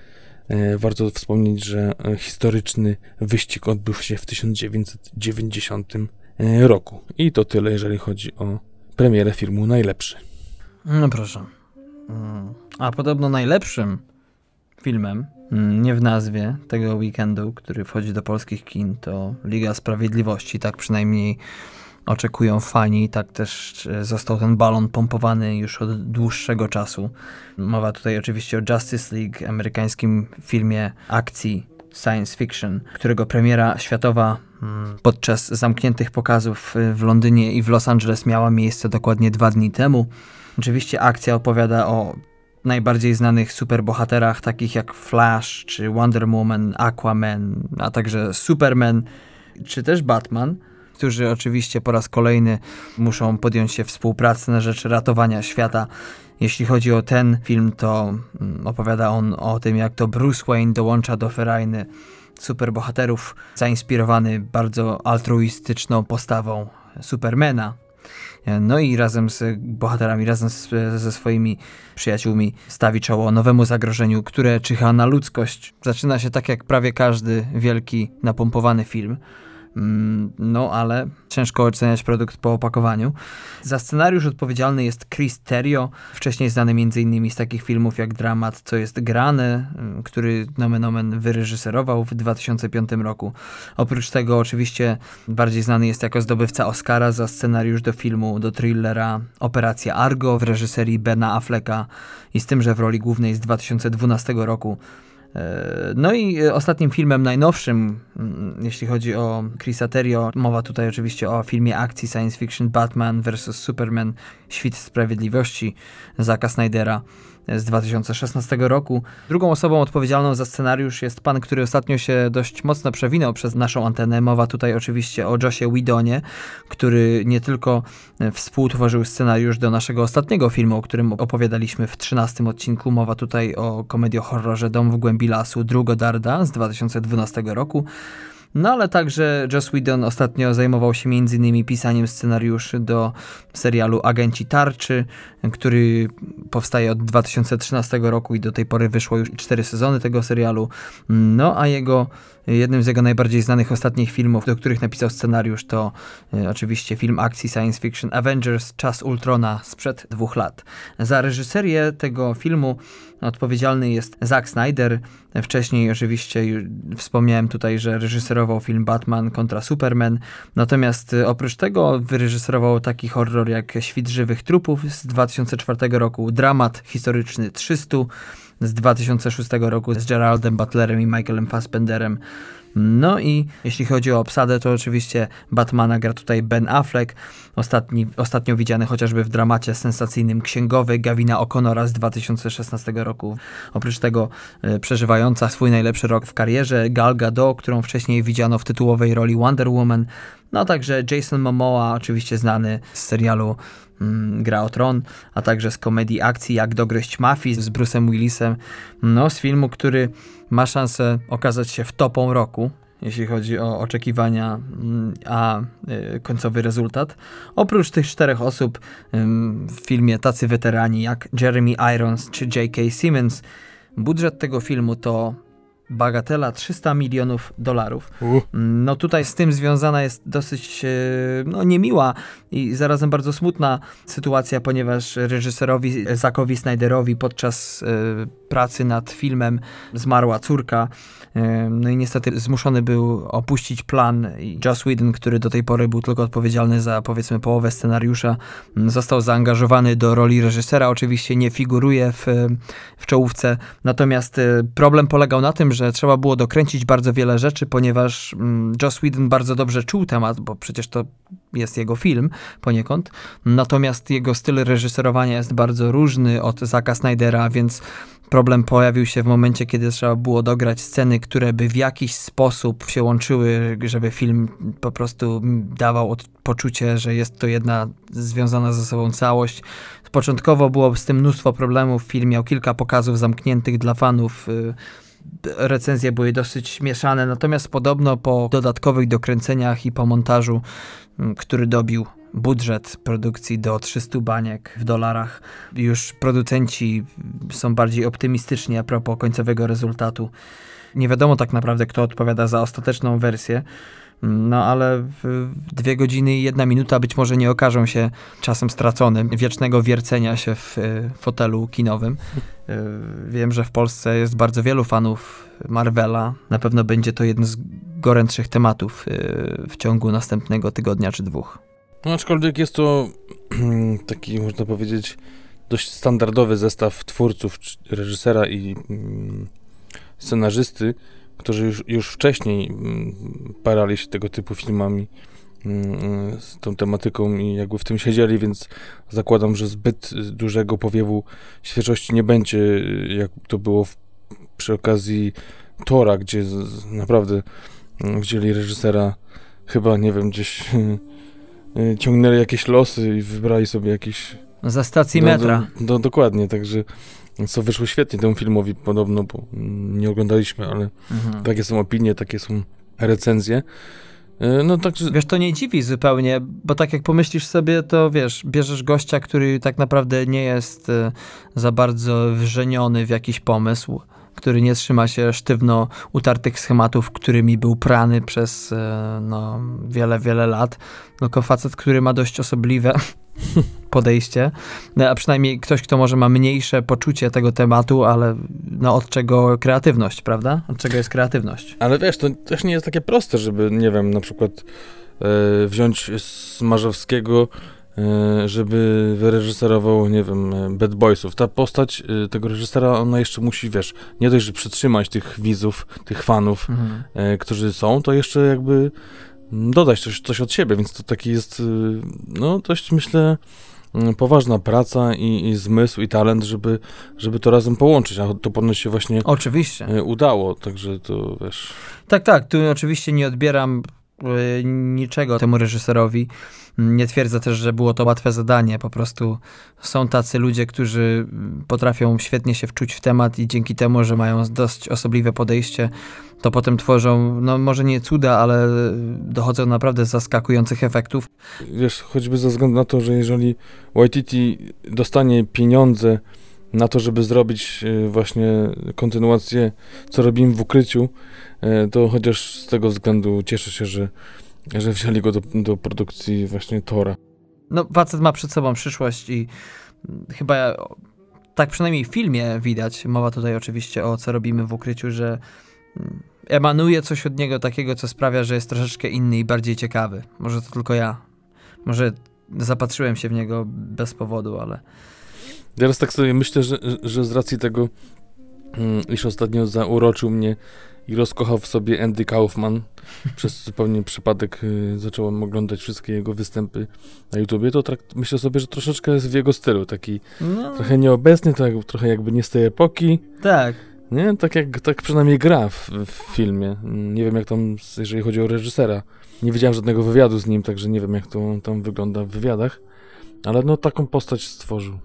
warto wspomnieć, że e, historyczny wyścig odbył się w 1990 e, roku. I to tyle, jeżeli chodzi o premierę filmu Najlepszy. No proszę. Mm. A podobno najlepszym filmem, mm, nie w nazwie tego weekendu, który wchodzi do polskich kin, to Liga Sprawiedliwości. Tak przynajmniej oczekują fani. Tak też e, został ten balon pompowany już od dłuższego czasu. Mowa tutaj oczywiście o Justice League, amerykańskim filmie akcji science fiction, którego premiera światowa mm, podczas zamkniętych pokazów w Londynie i w Los Angeles miała miejsce dokładnie dwa dni temu. Oczywiście akcja opowiada o najbardziej znanych superbohaterach, takich jak Flash, czy Wonder Woman, Aquaman, a także Superman, czy też Batman, którzy oczywiście po raz kolejny muszą podjąć się współpracy na rzecz ratowania świata. Jeśli chodzi o ten film, to mm, opowiada on o tym, jak to Bruce Wayne dołącza do ferajny superbohaterów, zainspirowany bardzo altruistyczną postawą Supermana, no i razem z bohaterami, razem z, ze swoimi przyjaciółmi stawi czoło nowemu zagrożeniu, które czyha na ludzkość. Zaczyna się tak jak prawie każdy wielki, napompowany film. Mm, no, ale ciężko oceniać produkt po opakowaniu. Za scenariusz odpowiedzialny jest Chris Terrio, wcześniej znany m.in. z takich filmów jak Dramat Co jest grane, mm, który nomen omen wyreżyserował w 2005 roku. Oprócz tego oczywiście bardziej znany jest jako zdobywca Oscara za scenariusz do filmu, do thrillera Operacja Argo w reżyserii Bena Afflecka i z tym, że w roli głównej z 2012 roku no i e, ostatnim filmem, najnowszym, mm, jeśli chodzi o Chrisa Terrio, mowa tutaj oczywiście o filmie akcji science fiction Batman vs. Superman, Świt Sprawiedliwości Zaka Snydera z 2016 roku. Drugą osobą odpowiedzialną za scenariusz jest pan, który ostatnio się dość mocno przewinął przez naszą antenę. Mowa tutaj oczywiście o Josie Widonie, który nie tylko współtworzył scenariusz do naszego ostatniego filmu, o którym opowiadaliśmy w 13 odcinku. Mowa tutaj o komedii-horrorze Dom w głębi lasu Drugodarda z 2012 roku. No ale także Joss Whedon ostatnio zajmował się m.in. pisaniem scenariuszy do serialu Agenci Tarczy, który powstaje od 2013 roku i do tej pory wyszło już cztery sezony tego serialu. No a jego jednym z jego najbardziej znanych ostatnich filmów, do których napisał scenariusz, to y, oczywiście film akcji science fiction Avengers Czas Ultrona sprzed dwóch lat. Za reżyserię tego filmu odpowiedzialny jest Zack Snyder. Wcześniej oczywiście wspomniałem tutaj, że reżyserował film Batman kontra Superman. Natomiast y, oprócz tego wyreżyserował taki horror jak Świt żywych trupów z 2004 roku, dramat historyczny 300 z 2006 roku z Geraldem Butlerem i Michaelem Fassbenderem. No i jeśli chodzi o obsadę, to oczywiście Batmana gra tutaj Ben Affleck, ostatni, ostatnio widziany chociażby w dramacie sensacyjnym Księgowy Gavina O'Connora z 2016 roku. Oprócz tego y, przeżywająca swój najlepszy rok w karierze Gal Gadot, którą wcześniej widziano w tytułowej roli Wonder Woman, no także Jason Momoa, oczywiście znany z serialu Gra o Tron, a także z komedii akcji Jak dogryźć mafii z Bruce'em Willisem, no z filmu, który ma szansę okazać się w topą roku, jeśli chodzi o oczekiwania, mm, a y, końcowy rezultat. Oprócz tych czterech osób w filmie tacy weterani jak Jeremy Irons czy J.K. Simmons, budżet tego filmu to bagatela 300 milionów dolarów. No tutaj z tym związana jest dosyć e, no, niemiła i zarazem bardzo smutna sytuacja, ponieważ reżyserowi Zakowi Snyderowi podczas y, pracy nad filmem zmarła córka. Y, no i niestety zmuszony był opuścić plan i Joss Whedon, który do tej pory był tylko odpowiedzialny za powiedzmy połowę scenariusza, został zaangażowany do roli reżysera. Oczywiście nie figuruje w, w czołówce, natomiast problem polegał na tym, że trzeba było dokręcić bardzo wiele rzeczy, ponieważ mm, Joss Whedon bardzo dobrze czuł temat, bo przecież to jest jego film poniekąd. Natomiast jego styl reżyserowania jest bardzo różny od Zaka Snydera, więc problem pojawił się w momencie, kiedy trzeba było dograć sceny, które by w jakiś sposób się łączyły, żeby film po prostu dawał poczucie, że jest to jedna związana ze sobą całość. Początkowo było z tym mnóstwo problemów. Film miał kilka pokazów zamkniętych dla fanów. Y, recenzje były dosyć mieszane, natomiast podobno po dodatkowych dokręceniach i po montażu, który dobił budżet produkcji do 300 baniek w dolarach. Już producenci są bardziej optymistyczni a propos końcowego rezultatu. Nie wiadomo tak naprawdę, kto odpowiada za ostateczną wersję. No ale dwie godziny i jedna minuta być może nie okażą się czasem straconym, wiecznego wiercenia się w e, fotelu kinowym. E, wiem, że w Polsce jest bardzo wielu fanów Marvela. Na pewno będzie to jeden z gorętszych tematów e, w ciągu następnego tygodnia czy dwóch. No, aczkolwiek jest to taki, można powiedzieć, dość standardowy zestaw twórców, reżysera i mm, scenarzysty, którzy już, już wcześniej mm, parali się tego typu filmami mm, z tą tematyką i jakby w tym siedzieli, więc zakładam, że zbyt dużego powiewu świeżości nie będzie, jak to było w, przy okazji Tora, gdzie z, naprawdę mm, wzięli reżysera chyba, nie wiem, gdzieś ciągnęli jakieś losy i wybrali sobie jakieś... Za stacji metra. Do, do, dokładnie, także co wyszło świetnie temu filmowi podobno, bo nie oglądaliśmy, ale mhm. takie są opinie, takie są recenzje. E, no tak, Wiesz, to nie dziwi zupełnie, bo tak jak pomyślisz sobie, to wiesz, bierzesz gościa, który tak naprawdę nie jest e, za bardzo wrzeniony w jakiś pomysł, który nie trzyma się sztywno utartych schematów, którymi był prany przez e, no, wiele, wiele lat. Tylko facet, który ma dość osobliwe podejście, no, a przynajmniej ktoś, kto może ma mniejsze poczucie tego tematu, ale no od czego kreatywność, prawda? Od czego jest kreatywność? Ale wiesz, to też nie jest takie proste, żeby, nie wiem, na przykład e, wziąć Smarzowskiego, żeby wyreżyserował, nie wiem, e, Bad Boysów. Ta postać e, tego reżysera, ona jeszcze musi, wiesz, nie dość, że przytrzymać tych widzów, tych fanów, mhm. E, którzy są, to jeszcze jakby dodać coś, coś od siebie, więc to taki jest, no dość myślę, y, poważna praca i, i zmysł i talent, żeby, żeby to razem połączyć, a to ponoć się właśnie oczywiście. Udało, także to wiesz... Tak, tak, tu oczywiście nie odbieram niczego temu reżyserowi. Nie twierdzę też, że było to łatwe zadanie. Po prostu są tacy ludzie, którzy potrafią świetnie się wczuć w temat i dzięki temu, że mają dość osobliwe podejście, to potem tworzą, no może nie cuda, ale dochodzą naprawdę zaskakujących efektów. Wiesz, choćby ze względu na to, że jeżeli YTT dostanie pieniądze na to, żeby zrobić e, właśnie kontynuację, co robimy w ukryciu, e, to chociaż z tego względu cieszę się, że, że wzięli go do, do produkcji właśnie Tora. No, facet ma przed sobą przyszłość i chyba tak przynajmniej w filmie widać, mowa tutaj oczywiście o co robimy w ukryciu, że emanuje coś od niego takiego, co sprawia, że jest troszeczkę inny i bardziej ciekawy. Może to tylko ja. Może zapatrzyłem się w niego bez powodu, ale... Teraz tak sobie myślę, że, że z racji tego, mm, iż ostatnio zauroczył mnie i rozkochał w sobie Andy Kaufman, przez zupełnie przypadek y, zacząłem oglądać wszystkie jego występy na YouTubie, to myślę sobie, że troszeczkę jest w jego stylu, taki no. trochę nieobecny, tak, trochę jakby nie z tej epoki. Tak. Nie? Tak jak tak przynajmniej gra w, w, filmie. Nie wiem jak tam, jeżeli chodzi o reżysera. Nie widziałem żadnego wywiadu z nim, także nie wiem jak to tam wygląda w wywiadach. Ale no taką postać stworzył.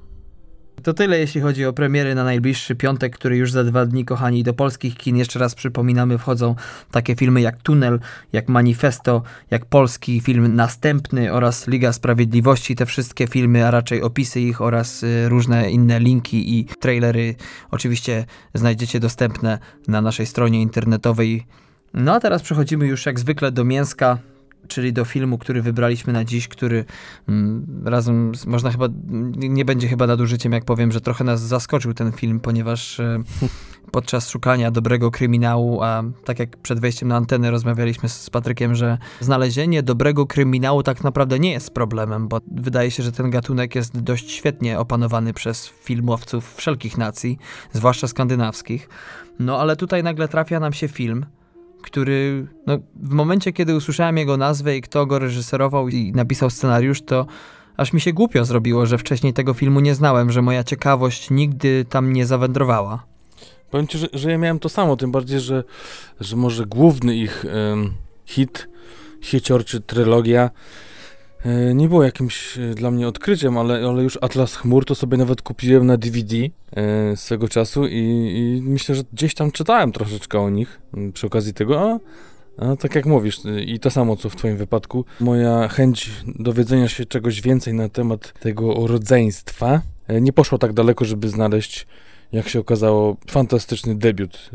To tyle, jeśli chodzi o premiery na najbliższy piątek, który już za dwa dni, kochani, do polskich kin. Jeszcze raz przypominamy, wchodzą takie filmy jak Tunel, jak Manifesto, jak polski film Następny oraz Liga Sprawiedliwości. Te wszystkie filmy, a raczej opisy ich oraz y, różne inne linki i trailery oczywiście znajdziecie dostępne na naszej stronie internetowej. No a teraz przechodzimy już jak zwykle do mięska czyli do filmu, który wybraliśmy na dziś, który mm, razem, z, można chyba, nie będzie chyba nadużyciem, jak powiem, że trochę nas zaskoczył ten film, ponieważ e, podczas szukania dobrego kryminału, a tak jak przed wejściem na antenę rozmawialiśmy z Patrykiem, że znalezienie dobrego kryminału tak naprawdę nie jest problemem, bo wydaje się, że ten gatunek jest dość świetnie opanowany przez filmowców wszelkich nacji, zwłaszcza skandynawskich. No ale tutaj nagle trafia nam się film, który no, w momencie, kiedy usłyszałem jego nazwę i kto go reżyserował i napisał scenariusz, to aż mi się głupio zrobiło, że wcześniej tego filmu nie znałem, że moja ciekawość nigdy tam nie zawędrowała. Powiem ci, że, że ja miałem to samo, tym bardziej, że, że może główny ich hit, hicior czy trylogia nie było jakimś e, dla mnie odkryciem, ale, ale już Atlas Chmur to sobie nawet kupiłem na DVD e, swego czasu i, i, myślę, że gdzieś tam czytałem troszeczkę o nich przy okazji tego, a, A tak jak mówisz, i to samo co w Twoim wypadku, moja chęć dowiedzenia się czegoś więcej na temat tego rodzeństwa e, nie poszła tak daleko, żeby znaleźć, jak się okazało, fantastyczny debiut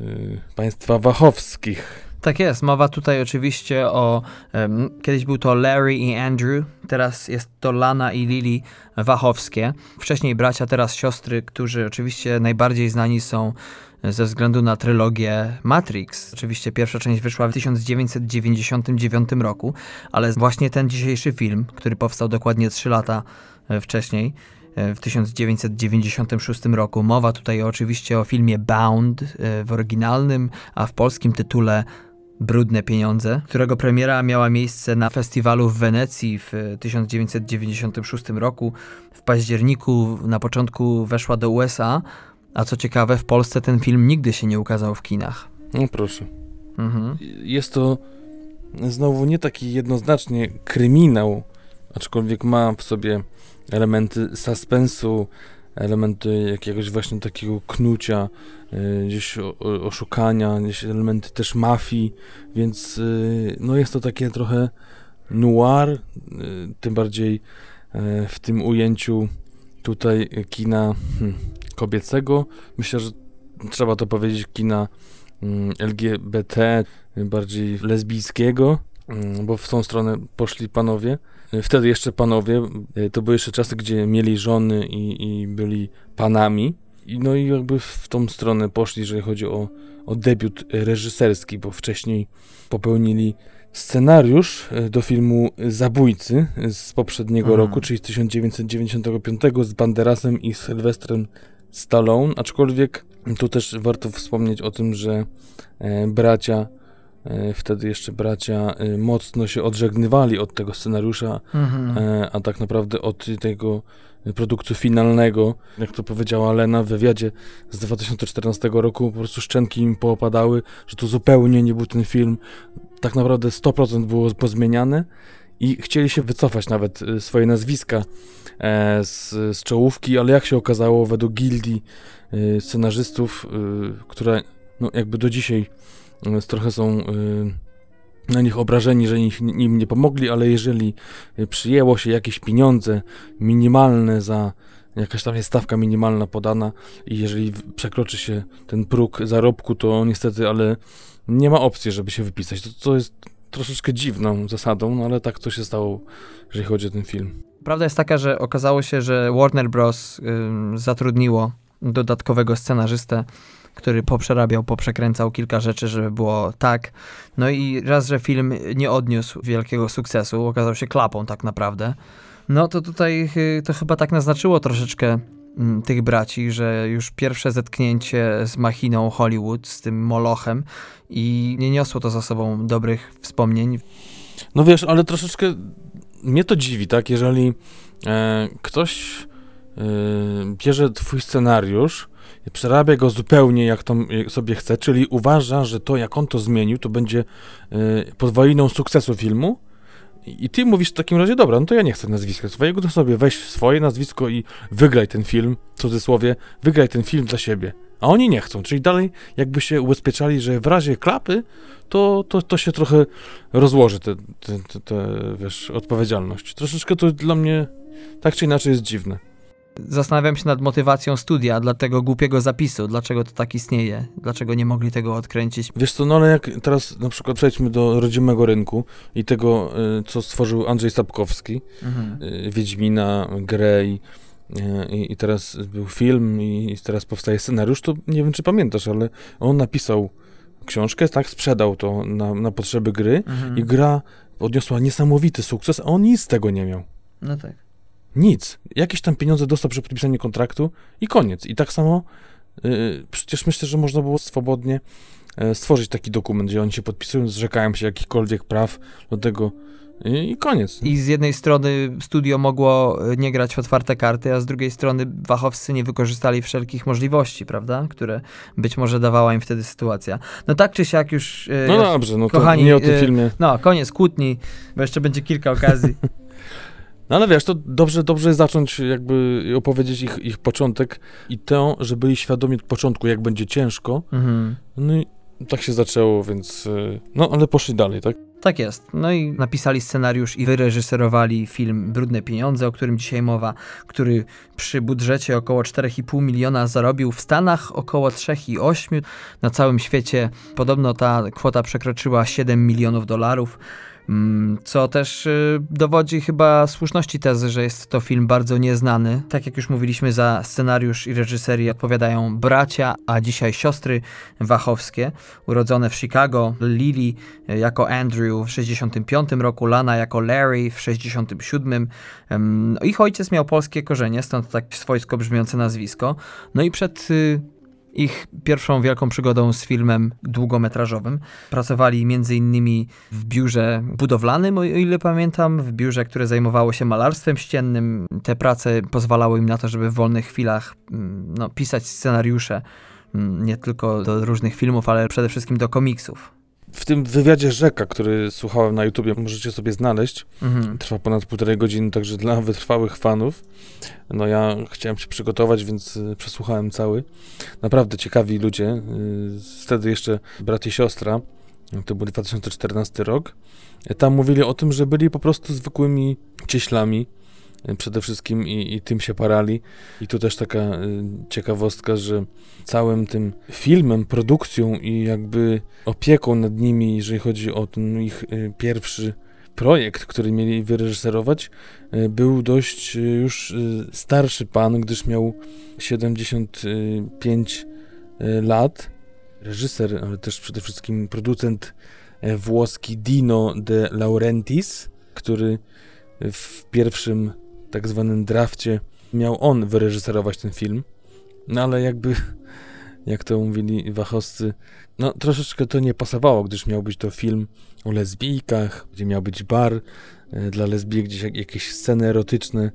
państwa Wachowskich. Tak jest, mowa tutaj oczywiście o. Um, kiedyś był to Larry i Andrew, teraz jest to Lana i Lily Wachowskie. Wcześniej bracia, teraz siostry, którzy oczywiście najbardziej znani są ze względu na trylogię Matrix. Oczywiście pierwsza część wyszła w 1999 roku, ale właśnie ten dzisiejszy film, który powstał dokładnie 3 lata e, wcześniej, e, w 1996 roku. Mowa tutaj oczywiście o filmie Bound e, w oryginalnym, a w polskim tytule Brudne Pieniądze, którego premiera miała miejsce na festiwalu w Wenecji w 1996 roku. W październiku na początku weszła do USA, a co ciekawe, w Polsce ten film nigdy się nie ukazał w kinach. No proszę. Mhm. Jest to znowu nie taki jednoznacznie kryminał, aczkolwiek ma w sobie elementy suspensu, elementy jakiegoś właśnie takiego knucia, gdzieś oszukania, gdzieś elementy też mafii, więc y, no jest to takie trochę noir, y, tym bardziej w tym ujęciu tutaj kina hmm, kobiecego. Myślę, że trzeba to powiedzieć kina mm, LGBT, bardziej lesbijskiego, mm, bo w tą stronę poszli panowie. Wtedy jeszcze panowie, e, to były jeszcze czasy, gdzie mieli żony i, i byli panami. No i jakby w tą stronę poszli, jeżeli chodzi o, o debiut reżyserski, bo wcześniej popełnili scenariusz e, do filmu Zabójcy z poprzedniego mhm. roku, czyli z 1995 z Banderasem i Sylwestrem Stallone, aczkolwiek tu też warto wspomnieć o tym, że e, bracia, e, wtedy jeszcze bracia e, mocno się odżegnywali od tego scenariusza, mhm. a tak naprawdę od tego produktu finalnego, jak to powiedziała Lena w wywiadzie z 2014 roku, po prostu szczęki im poopadały, że to zupełnie nie był ten film, tak naprawdę 100% było pozmieniane i chcieli się wycofać nawet y, swoje nazwiska e, z, z czołówki, ale jak się okazało, według gildii y, scenarzystów, y, które no, jakby do dzisiaj trochę są na nich obrażeni, że im nie pomogli, ale jeżeli przyjęło się jakieś pieniądze minimalne za jakaś tam jest stawka minimalna podana i jeżeli przekroczy się ten próg zarobku, to niestety, ale nie ma opcji, żeby się wypisać. To, to jest troszeczkę dziwną zasadą, no ale tak to się stało, jeżeli chodzi o ten film. Prawda jest taka, że okazało się, że Warner Bros. Y, zatrudniło dodatkowego scenarzystę, który poprzerabiał, poprzekręcał kilka rzeczy, żeby było tak. No i raz, że film nie odniósł wielkiego sukcesu, okazał się klapą tak naprawdę, no to tutaj y, to chyba tak naznaczyło troszeczkę Mm, tych braci, że już pierwsze zetknięcie z machiną Hollywood, z tym molochem i nie niosło to za sobą dobrych wspomnień. No wiesz, ale troszeczkę mnie to dziwi, tak? Jeżeli e, ktoś e, bierze twój scenariusz, przerabia go zupełnie jak to sobie chce, czyli uważa, że to jak on to zmienił, to będzie e, podwoiną sukcesu filmu, i ty mówisz w takim razie, dobra, no to ja nie chcę nazwiska swojego, to sobie weź swoje nazwisko i wygraj ten film, w cudzysłowie, wygraj ten film dla siebie. A oni nie chcą, czyli dalej jakby się ubezpieczali, że w razie klapy, to, to, to się trochę rozłoży te wiesz, odpowiedzialność. Troszeczkę to dla mnie tak czy inaczej jest dziwne. Zastanawiam się nad motywacją studia dla tego głupiego zapisu, dlaczego to tak istnieje, dlaczego nie mogli tego odkręcić. Wiesz co, no ale jak teraz na przykład przejdźmy do rodzimego rynku i tego, y, co stworzył Andrzej Sapkowski, mhm. Y, Wiedźmina, Grey, y, i, teraz był film i teraz powstaje scenariusz, to nie wiem, czy pamiętasz, ale on napisał książkę, tak, sprzedał to na, na potrzeby gry mhm. i gra odniosła niesamowity sukces, a on nic z tego nie miał. No tak. Nic. Jakieś tam pieniądze dostał przy podpisaniu kontraktu i koniec. I tak samo yy, przecież myślę, że można było swobodnie yy, stworzyć taki dokument, gdzie oni się podpisują, zrzekają się jakichkolwiek praw do tego i, i koniec. I z jednej strony studio mogło y, nie grać w otwarte karty, a z drugiej strony wachowcy nie wykorzystali wszelkich możliwości, prawda? Które być może dawała im wtedy sytuacja. No tak czy siak już... Yy, no dobrze, no kochani, to nie o tym filmie. No, koniec kłótni, bo jeszcze będzie kilka okazji. No ale wiesz, to dobrze, dobrze zacząć jakby opowiedzieć ich, ich początek i to, że byli świadomi od początku, jak będzie ciężko. Mhm. No i tak się zaczęło, więc y, no ale poszli dalej, tak? Tak jest. No i napisali scenariusz i wyreżyserowali film Brudne Pieniądze, o którym dzisiaj mowa, który przy budżecie około 4,5 miliona zarobił w Stanach około 3,8. Na całym świecie podobno ta kwota przekroczyła 7 milionów dolarów. Mm, co też y, dowodzi chyba słuszności tezy, że jest to film bardzo nieznany. Tak jak już mówiliśmy, za scenariusz i reżyserię odpowiadają bracia, a dzisiaj siostry Wachowskie, urodzone w Chicago. Lily y, jako Andrew w 65 roku, Lana jako Larry w 67. No, ich ojciec miał polskie korzenie, stąd tak swojsko brzmiące nazwisko. No i przed y, ich pierwszą wielką przygodą z filmem długometrażowym. Pracowali m.in. w biurze budowlanym, o ile pamiętam, w biurze, które zajmowało się malarstwem ściennym. Te prace pozwalały im na to, żeby w wolnych chwilach mm, no, pisać scenariusze mm, nie tylko do różnych filmów, ale przede wszystkim do komiksów. W tym wywiadzie Rzeka, który słuchałem na YouTubie, możecie sobie znaleźć. Mhm. Trwa ponad półtorej godziny, także dla wytrwałych fanów. No ja chciałem się przygotować, więc y, przesłuchałem cały. Naprawdę ciekawi ludzie. Y, wtedy jeszcze brat i siostra, to był 2014 rok. Tam mówili o tym, że byli po prostu zwykłymi cieślami, przede wszystkim i, i, tym się parali. I tu też taka y, ciekawostka, że całym tym filmem, produkcją i jakby opieką nad nimi, jeżeli chodzi o ten ich y, pierwszy projekt, który mieli wyreżyserować, był dość już starszy pan, gdyż miał 75 lat. Reżyser, ale też przede wszystkim producent włoski Dino de Laurentiis, który w pierwszym tak zwanym drafcie miał on wyreżyserować ten film. No ale jakby, jak to mówili wachowscy, no troszeczkę to nie pasowało, gdyż miał być to film o lesbijkach, gdzie miał być bar e, dla lesbijek, gdzieś jakieś sceny erotyczne.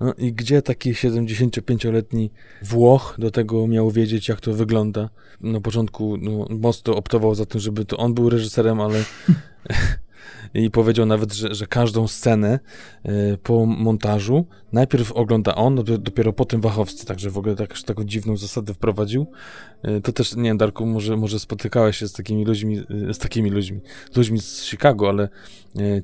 No i gdzie taki 75-letni Włoch do tego miał wiedzieć, jak to wygląda? Na początku no, mocno optował za tym, żeby to on był reżyserem, ale i powiedział nawet, że, że każdą scenę y, po montażu najpierw ogląda on, dopiero potem Wachowscy, także w ogóle tak, taką dziwną zasadę wprowadził. Y, to też, nie wiem, Darku, może, może spotykałeś się z takimi ludźmi, y, z takimi ludźmi, ludźmi z Chicago, ale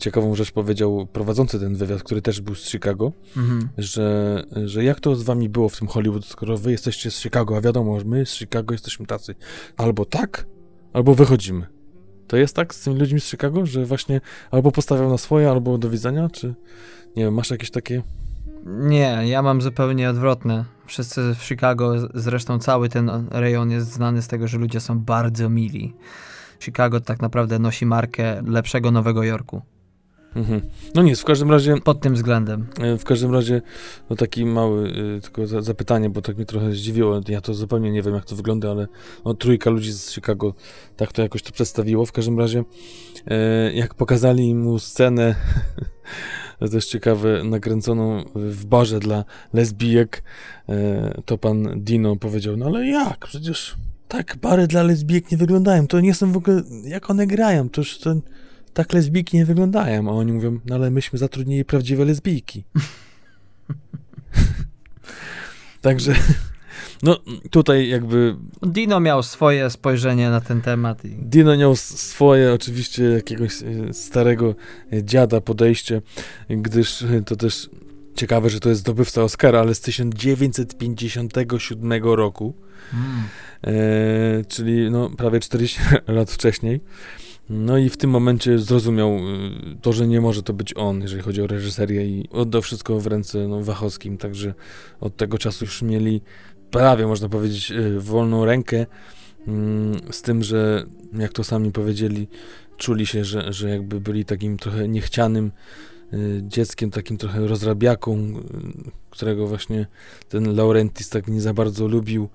ciekawą rzecz powiedział prowadzący ten wywiad, który też był z Chicago, mhm. że, że jak to z wami było w tym Hollywood, skoro wy jesteście z Chicago, a wiadomo, że my z Chicago jesteśmy tacy albo tak, albo wychodzimy. To jest tak z tymi ludźmi z Chicago, że właśnie albo postawiał na swoje, albo do widzenia, czy nie wiem, masz jakieś takie... Nie, ja mam zupełnie odwrotne. Wszyscy w Chicago, zresztą cały ten rejon jest znany z tego, że ludzie są bardzo mili. Chicago tak naprawdę nosi markę lepszego Nowego Jorku. Mhm. No nic, w każdym razie... Pod tym względem. E, w każdym razie, no taki mały y, tylko za, zapytanie, bo tak mnie trochę zdziwiło. Ja to zupełnie nie wiem, jak to wygląda, ale no, trójka ludzi z Chicago tak to jakoś to przedstawiło. W każdym razie, e, jak pokazali mu scenę, to też ciekawe, nakręconą w barze dla lesbijek, e, to pan Dino powiedział, no ale jak, przecież tak bary dla lesbijek nie wyglądają, to nie są w ogóle, jak one grają, to już ten tak lesbijki nie wyglądają. A oni mówią, no ale myśmy zatrudnili prawdziwe lesbijki. Także, no tutaj jakby... Dino miał swoje spojrzenie na ten temat. I... Dino miał swoje, oczywiście jakiegoś e, starego e, dziada podejście, gdyż e, to też ciekawe, że to jest zdobywca Oscara, ale z 1957 roku, mm. e, czyli no, prawie 40 lat wcześniej. No i w tym momencie zrozumiał y, to, że nie może to być on, jeżeli chodzi o reżyserię i oddał wszystko w ręce no, Wachowskim, także od tego czasu już mieli prawie, można powiedzieć, y, wolną rękę, mm, z tym, że jak to sami powiedzieli, czuli się, że, że jakby byli takim trochę niechcianym y, dzieckiem, takim trochę rozrabiaką, którego właśnie ten Laurentis tak nie za bardzo lubił,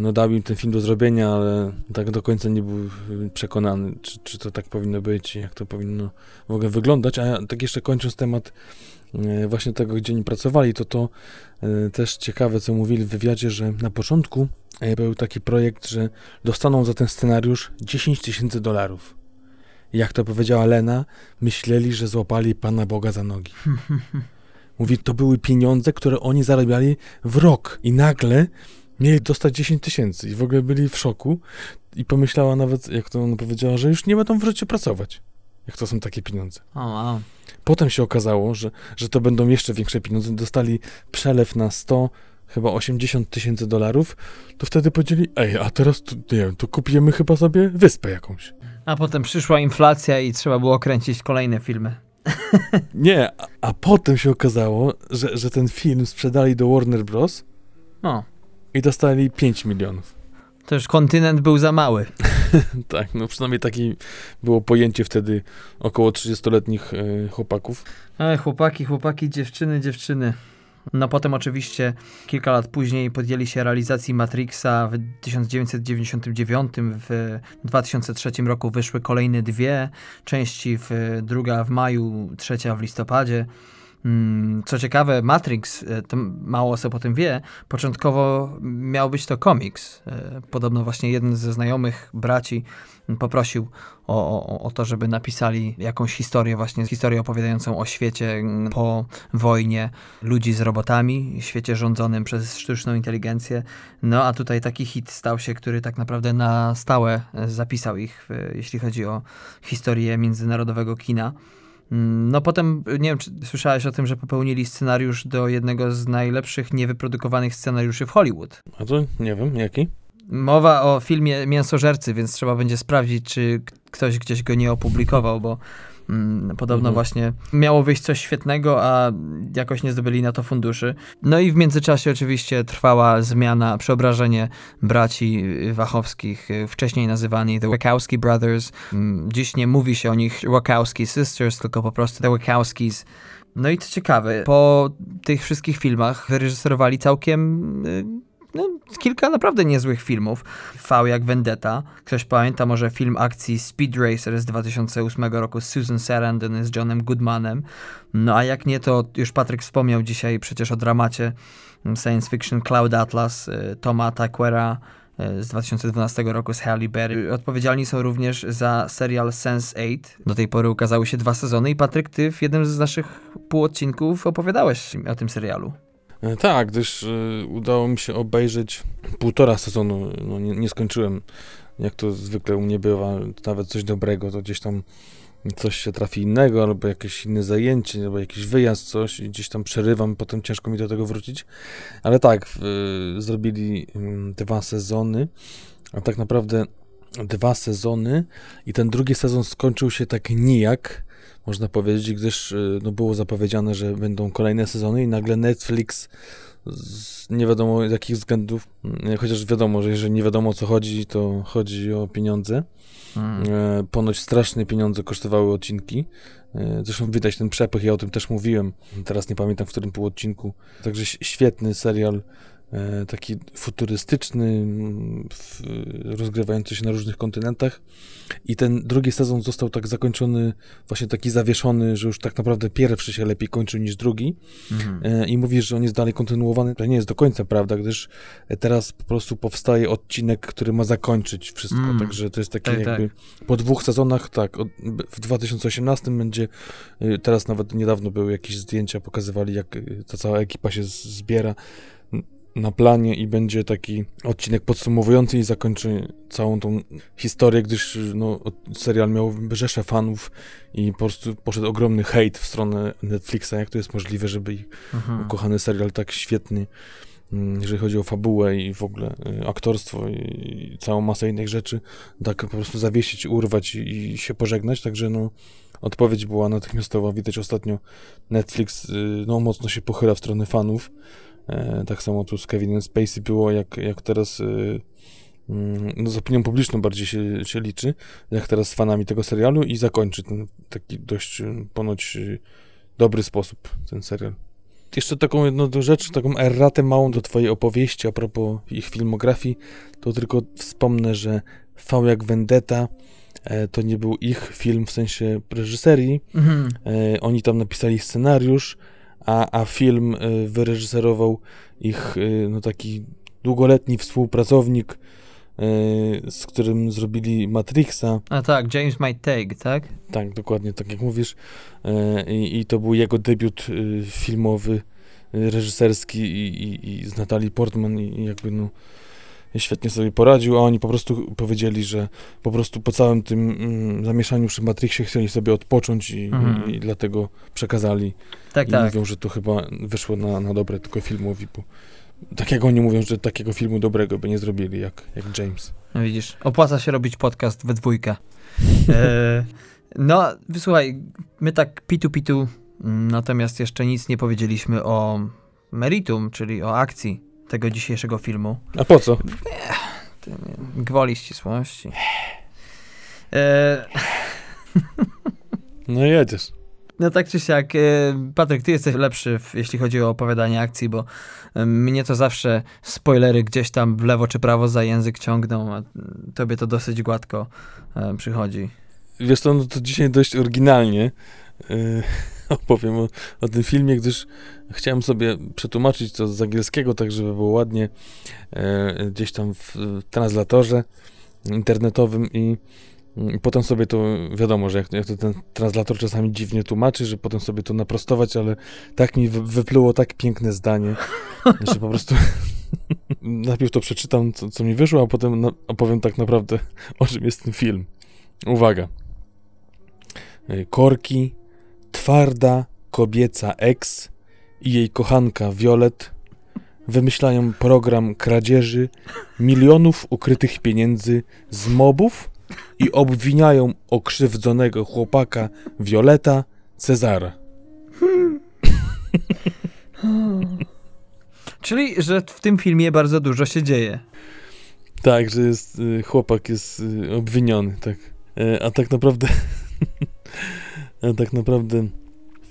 no dał im ten film do zrobienia, ale tak do końca nie był przekonany, czy, czy to tak powinno być, jak to powinno w ogóle wyglądać. A tak jeszcze kończąc temat e, właśnie tego, gdzie oni pracowali, to to e, też ciekawe, co mówili w wywiadzie, że na początku był taki projekt, że dostaną za ten scenariusz 10 tysięcy dolarów. Jak to powiedziała Lena, myśleli, że złapali Pana Boga za nogi. Mówi, to były pieniądze, które oni zarabiali w rok. I nagle mieli dostać 10 tysięcy i w ogóle byli w szoku i pomyślała nawet, jak to ona powiedziała, że już nie będą w życiu pracować, jak to są takie pieniądze. O, wow. Potem się okazało, że, że to będą jeszcze większe pieniądze. Dostali przelew na 100, chyba 80 tysięcy dolarów. To wtedy powiedzieli, ej, a teraz, to, nie wiem, to kupimy chyba sobie wyspę jakąś. A potem przyszła inflacja i trzeba było kręcić kolejne filmy. Nie, a, a potem się okazało, że, że ten film sprzedali do Warner Bros. O, i dostali 5 milionów. to już kontynent był za mały. Tak, no przynajmniej takie było pojęcie wtedy około 30-letnich e, chłopaków. E, chłopaki, chłopaki, dziewczyny, dziewczyny. No potem oczywiście kilka lat później podjęli się realizacji Matrixa w 1999, w 2003 roku wyszły kolejne dwie części, w, druga w maju, trzecia w listopadzie. Mm, Co ciekawe, Matrix, e, mało osób o tym wie, początkowo miał być to komiks. E, Podobno właśnie jeden ze znajomych braci poprosił o, o, o to, żeby napisali jakąś historię, właśnie historię opowiadającą o świecie mm, po wojnie ludzi z robotami, świecie rządzonym przez sztuczną inteligencję. No a tutaj taki hit stał się, który tak naprawdę na stałe e, zapisał ich, jeśli chodzi o historię międzynarodowego kina. Mm, No potem, nie wiem, czy słyszałeś o tym, że popełnili scenariusz do jednego z najlepszych niewyprodukowanych scenariuszy w Hollywood. A to nie wiem, jaki? Mowa o filmie Mięsożercy, więc trzeba będzie sprawdzić, czy ktoś gdzieś go nie opublikował, bo podobno Mhm. właśnie miało wyjść coś świetnego, a jakoś nie zdobyli na to funduszy. No i w międzyczasie oczywiście trwała zmiana, przeobrażenie braci Wachowskich, wcześniej nazywani The Wachowski Brothers. Mm, Dziś nie mówi się o nich Wachowski Sisters, tylko po prostu The Wachowskis. No i co ciekawe, po tych wszystkich filmach wyreżyserowali całkiem y, no, kilka naprawdę niezłych filmów. V jak Vendetta. Ktoś pamięta może film akcji Speed Racer z 2008 roku z Susan Sarandon z Johnem Goodmanem. No a jak nie, to już Patryk wspomniał dzisiaj przecież o dramacie science fiction Cloud Atlas y, Toma Taquera y, z 2012 roku z Halle Berry. Odpowiedzialni są również za serial Sense8. Do tej pory ukazały się dwa sezony i Patryk, ty w jednym z naszych półodcinków opowiadałeś o tym serialu. E, Tak, gdyż e, udało mi się obejrzeć półtora sezonu. No, nie, nie skończyłem, jak to zwykle u mnie bywa, nawet coś dobrego, to gdzieś tam coś się trafi innego, albo jakieś inne zajęcie, albo jakiś wyjazd, coś i gdzieś tam przerywam, potem ciężko mi do tego wrócić. Ale tak, w, zrobili mm, dwa sezony, a tak naprawdę dwa sezony i ten drugi sezon skończył się tak nijak, można powiedzieć, gdyż y, no, było zapowiedziane, że będą kolejne sezony i nagle Netflix z nie wiadomo z jakich względów, mm, chociaż wiadomo, że jeżeli nie wiadomo o co chodzi, to chodzi o pieniądze. E, ponoć straszne pieniądze kosztowały odcinki. E, zresztą widać ten przepych, ja o tym też mówiłem. Teraz nie pamiętam w którym pół odcinku. Także świetny serial, taki futurystyczny, rozgrywający się na różnych kontynentach. I ten drugi sezon został tak zakończony, właśnie taki zawieszony, że już tak naprawdę pierwszy się lepiej kończył niż drugi. Mhm. E, i mówisz, że on jest dalej kontynuowany, to nie jest do końca prawda, gdyż e, teraz po prostu powstaje odcinek, który ma zakończyć wszystko, Mm. także to jest taki Tak, jakby po dwóch sezonach, tak, od, w 2018 będzie, teraz nawet niedawno były jakieś zdjęcia, pokazywali jak ta cała ekipa się zbiera na planie i będzie taki odcinek podsumowujący i zakończy całą tą historię, gdyż no, serial miał rzeszę fanów i po prostu poszedł ogromny hejt w stronę Netflixa, jak to jest możliwe, żeby ich Mhm. ukochany serial tak świetny, mm, jeżeli chodzi o fabułę i w ogóle y, aktorstwo i, całą masę innych rzeczy, tak po prostu zawiesić, urwać i, i się pożegnać, także no odpowiedź była natychmiastowa, widać ostatnio Netflix y, no mocno się pochyla w stronę fanów, tak samo tu z Kevinem Spacey było, jak, jak teraz y, mm, no z opinią publiczną bardziej się, się liczy, jak teraz z fanami tego serialu i zakończy ten taki dość y, ponoć y, dobry sposób ten serial. Jeszcze taką jedną rzecz, taką erratę małą do twojej opowieści a propos ich filmografii, to tylko wspomnę, że V jak Vendetta e, to nie był ich film w sensie reżyserii. Mhm. E, oni tam napisali scenariusz, a, a film e, wyreżyserował ich e, no, taki długoletni współpracownik, e, z którym zrobili Matrixa. A tak, James Might Take, tak? Tak, dokładnie tak jak mówisz. I, I to był jego debiut y, filmowy reżyserski i, i, i z Natalii Portman i jakby no świetnie sobie poradził, a oni po prostu powiedzieli, że po prostu po całym tym mm, zamieszaniu przy Matrixie chcieli sobie odpocząć i, mhm. i, i dlatego przekazali. Tak, I tak. mówią, że to chyba wyszło na, na dobre tylko filmowi, bo tak jak oni mówią, że takiego filmu dobrego by nie zrobili jak, jak James. No widzisz, opłaca się robić podcast we dwójkę. e, no, wysłuchaj, my tak pitu-pitu, mm, natomiast jeszcze nic nie powiedzieliśmy o meritum, czyli o akcji tego dzisiejszego filmu. A po co? Gwoli ścisłości. E... No jedziesz. No tak czy siak, e, Patryk, ty jesteś lepszy, w, jeśli chodzi o opowiadanie akcji, bo e, mnie to zawsze spoilery gdzieś tam w lewo czy prawo za język ciągną, a tobie to dosyć gładko e, przychodzi. Wiesz co, no to dzisiaj dość oryginalnie opowiem o, o, tym filmie, gdyż chciałem sobie przetłumaczyć to z angielskiego, tak żeby było ładnie gdzieś tam w, w translatorze internetowym i i potem sobie to, wiadomo, że jak, jak, to ten translator czasami dziwnie tłumaczy, że potem sobie to naprostować, ale tak mi wypluło tak piękne zdanie, że po prostu najpierw to przeczytam, co, co mi wyszło, a potem na, opowiem tak naprawdę, o czym jest ten film. Uwaga. E, Korki, twarda, kobieca ex i jej kochanka Violet wymyślają program kradzieży milionów ukrytych pieniędzy z mobów i obwiniają okrzywdzonego chłopaka Violeta Cezara. Czyli, że w tym filmie bardzo dużo się dzieje. Tak, że jest, y, chłopak jest y, obwiniony, tak. E, a tak naprawdę tak naprawdę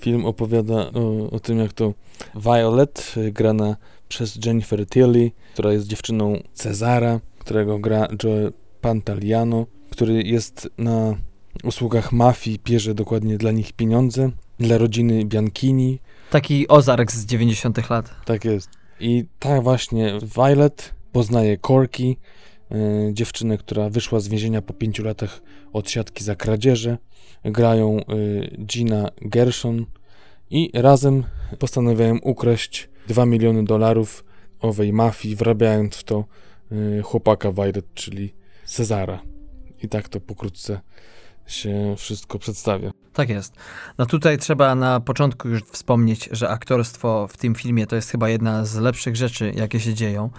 film opowiada o, o tym, jak to Violet, y, grana przez Jennifer Tilly, która jest dziewczyną Cezara, którego gra Joe Pantaliano, który jest na usługach mafii, bierze dokładnie dla nich pieniądze, dla rodziny Bianchini. Taki Ozark z 90 lat. Tak jest. I tak właśnie Violet poznaje Corky, e, dziewczynę, która wyszła z więzienia po pięciu latach od siatki za kradzieże. Grają e, Gina Gershon i razem postanawiają ukraść 2 miliony dolarów owej mafii, wrabiając w to e, chłopaka Violet, czyli Cezara. I tak to pokrótce się wszystko przedstawia. Tak jest. No tutaj trzeba na początku już wspomnieć, że aktorstwo w tym filmie to jest chyba jedna z lepszych rzeczy, jakie się dzieją,